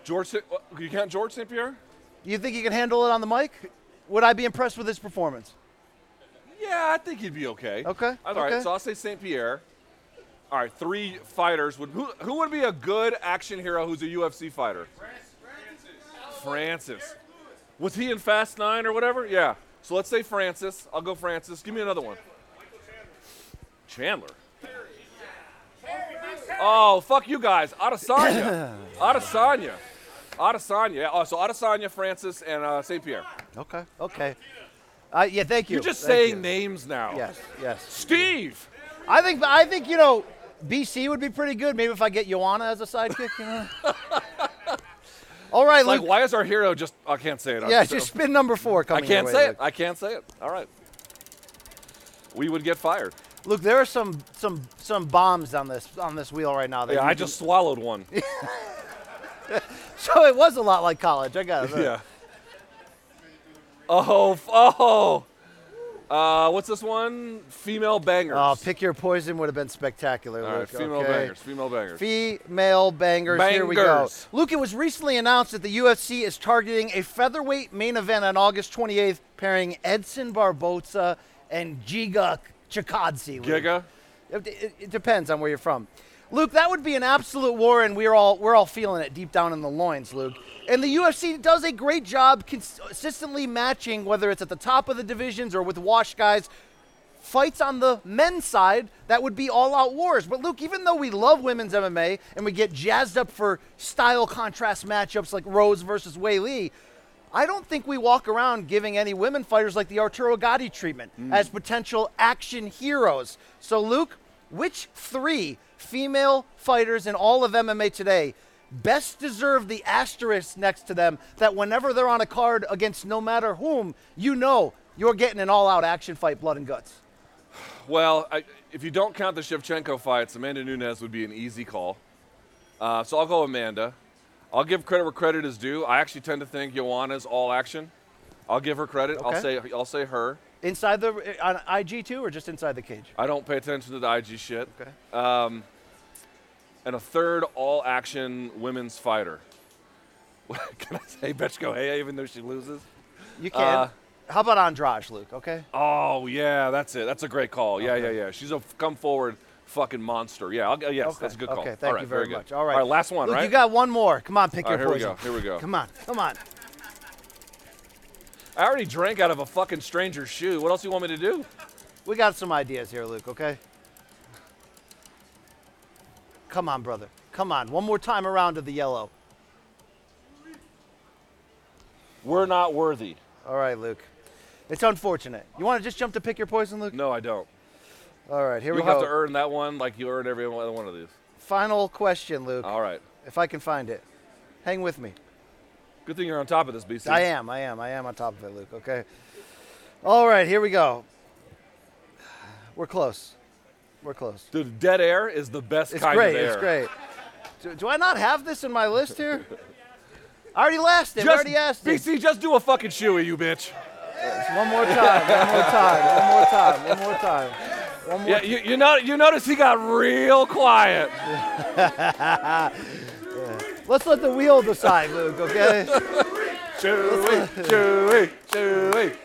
George, uh, you count George St. Pierre? You think he can handle it on the mic? Would I be impressed with his performance? Yeah, I think he'd be okay. Okay, All right, okay. so I'll say St. Pierre. All right, three fighters. Would who, who would be a good action hero who's a UFC fighter? Francis. Francis. Francis. Was he in Fast Nine or whatever? Yeah. So let's say Francis. I'll go Francis. Give me another one. Chandler. Oh, fuck you guys. Adesanya. Adesanya. Adesanya. Yeah, Oh, so Adesanya, Francis, and uh, St. Pierre. Okay. Okay. Uh, yeah, thank you. You're just Thank saying you. names now. Yes, yes. Steve. I think I think you know BC would be pretty good. Maybe if I get Joanna as a sidekick. You know? All right, It's like, why is our hero just? I can't say it. I'm yeah, so- just spin number four I coming. can't your say it. Luke. I can't say it. All right. We would get fired. Look, there are some some some bombs on this on this wheel right now. That Yeah, I can- just swallowed one. so it was a lot like college. I got it. yeah. Oh, oh. Uh, what's this one? Female bangers. Oh, pick your poison would have been spectacular. All right, Luke. female okay. bangers. Female bangers. Female bangers. Here we go. Bangers. Luke, it was recently announced that the UFC is targeting a featherweight main event on August 28th, pairing Edson Barboza and Giga Chikadze. Giga. It, it- it depends on where you're from. Luke, that would be an absolute war, and we're all we're all feeling it deep down in the loins, Luke. And the UFC does a great job consistently matching, whether it's at the top of the divisions or with wash guys, fights on the men's side that would be all out wars. But Luke, even though we love women's MMA and we get jazzed up for style contrast matchups like Rose versus Weili, I don't think we walk around giving any women fighters like the Arturo Gatti treatment mm. as potential action heroes. So, Luke, which three female fighters in all of MMA today best deserve the asterisk next to them that whenever they're on a card against no matter whom, you know you're getting an all out action fight, blood and guts? Well, I, if you don't count the Shevchenko fights, Amanda Nunes would be an easy call. Uh, so I'll go Amanda. I'll give credit where credit is due. I actually tend to think Joanna's all action. I'll give her credit. I'll say I'll say her. Inside the on IG too, or just inside the cage? I don't pay attention to the IG shit. Okay. Um, and a third all action women's fighter. Can I say Betchko Hey even though she loses? You can. Uh, How about Andrade, Luke? Okay. Oh yeah, that's it. That's a great call. Yeah, yeah, yeah. She's a come forward fucking monster. Yeah, I'll, go- yes, Okay, that's a good call. Okay, thank right, you very, good. much. All right. All right, last one, Luke, right? you got one more. Come on, pick All your right, here we go, here we go. Come on, come on. I already drank out of a fucking stranger's shoe. What else do you want me to do? We got some ideas here, Luke, okay? Come on, brother. Come on. One more time around to the yellow. We're not worthy. All right, Luke. It's unfortunate. You want to just jump to pick your poison, Luke? No, I don't. All right, here You'll we go. You have to earn that one like you earned every other one of these. Final question, Luke. All right. If I can find it. Hang with me. Good thing you're on top of this, BC. I am, I am, I am on top of it, Luke, okay? All right, here we go. We're close. We're close. Dude, dead air is the best It's kind great, of air. it's great. Do, do I not have this in my list here? I already last it. I Just, already asked it. BC, just do a fucking shoey, you bitch. One more time, one more time, one more time, one more time. One more Yeah, you, you know, you notice he got real quiet. Let's let the wheel decide, Luke, okay? Chewy, chewy, chewy.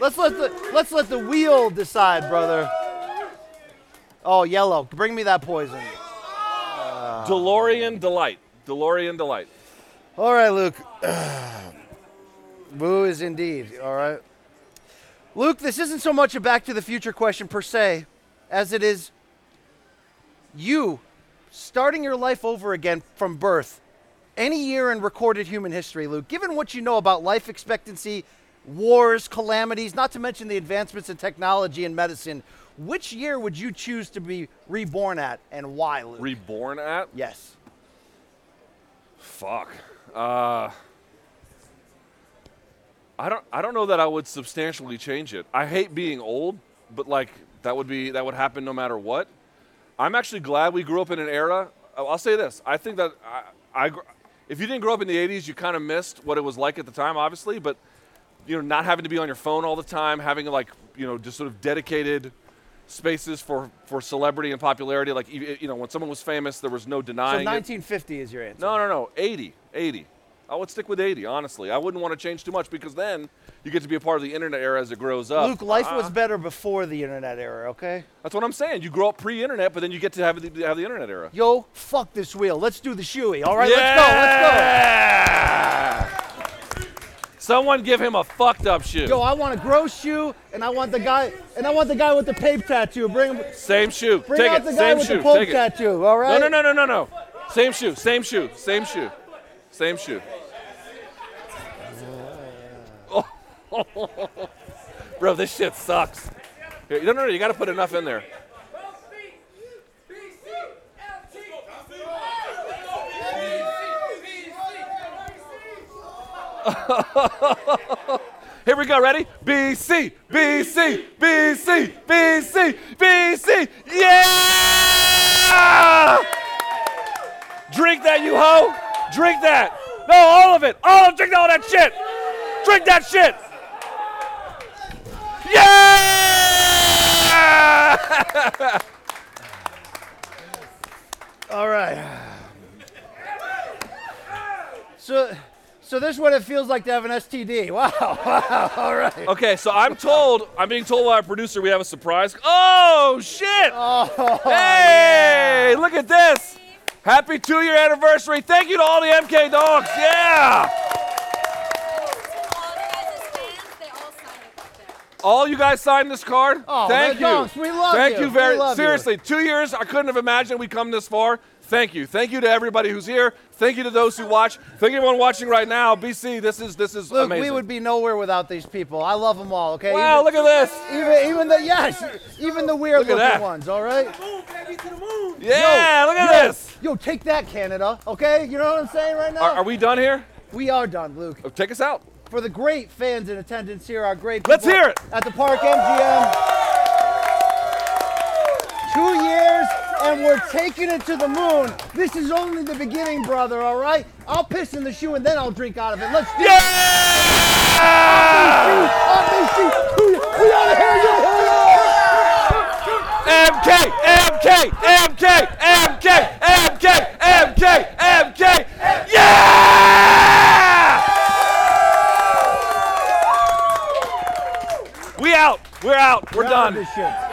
Let's let the let's let the wheel decide, brother. Oh, yellow. Bring me that poison. DeLorean delight. DeLorean delight. All right, Luke. Boo is indeed. All right. Luke, this isn't so much a Back to the Future question per se, as it is you starting your life over again from birth. Any year in recorded human history, Luke, given what you know about life expectancy, wars, calamities, not to mention the advancements in technology and medicine, which year would you choose to be reborn at and why, Luke? Reborn at? yes. Fuck. Uh, I don't. I don't know that I would substantially change it. I hate being old, but like that would be that would happen no matter what. I'm actually glad we grew up in an era. I'll say this. I think that I, I if you didn't grow up in the 80s, you kind of missed what it was like at the time, obviously. But you know, not having to be on your phone all the time, having like you know just sort of dedicated spaces for for celebrity and popularity. Like you know, when someone was famous, there was no So denying it. 1950 is your answer. No, no, no. 80. 80. I would stick with 80, honestly. I wouldn't want to change too much because then you get to be a part of the internet era as it grows up. Luke, life was Ah, better before the internet era, okay? That's what I'm saying. You grow up pre-internet, but then you get to have the, have the internet era. Yo, fuck this wheel. Let's do the shoey. All right, let's go. Let's go. Someone give him a fucked up shoe. Yo, I want a gross shoe, and I want the guy, and I want the guy with the pape tattoo. Bring him. Same shoe. Bring Take out it. the guy Same with shoe. the Pope Take tattoo. All right. No, no, no, no, no, no. Same shoe. Same shoe. Same shoe. Same shoe. Bro, this shit sucks. Here, no, no, no. You got to put enough in there. Here we go. Ready? BC, BC, BC, BC, BC. Yeah! Drink that, you hoe. Drink that. No, all of it. Oh, drink all that shit. Drink that shit. Yeah! All right. So, so this is what it feels like to have an STD. Wow. Wow. All right. Okay, so I'm told, I'm being told by our producer we have a surprise. Oh, shit! Oh, oh hey, look at this! Happy two year anniversary. Thank you to all the MK dogs. Yeah! All you guys signed this card. Oh, Thank you. dogs, we love Thank you. you very We love you. seriously. Two years. I couldn't have imagined we'd come this far. Thank you. Thank you to everybody who's here. Thank you to those who watch. Thank you everyone watching right now. BC, this is this is Look, amazing. we would be nowhere without these people. I love them all. Okay. Wow, Even- look at this. Even, even the yes, even the weird Look at looking that. ones. All right. Yeah, look at yo, this. Yo, take that, Canada. Okay, you know what I'm saying right now? Are, are we done here? We are done, Luke. Oh, take us out. For the great fans in attendance here, our great Let's hear it. At the Park MGM. Two years, and we're taking it to the moon. This is only the beginning, brother, all right? I'll piss in the shoe and then I'll drink out of it. Let's do it. RBC, we we out of here, MK, MK, MK, MK, MK, MK, MK. Yeah! We out. We're out. We're We're done. of this shit.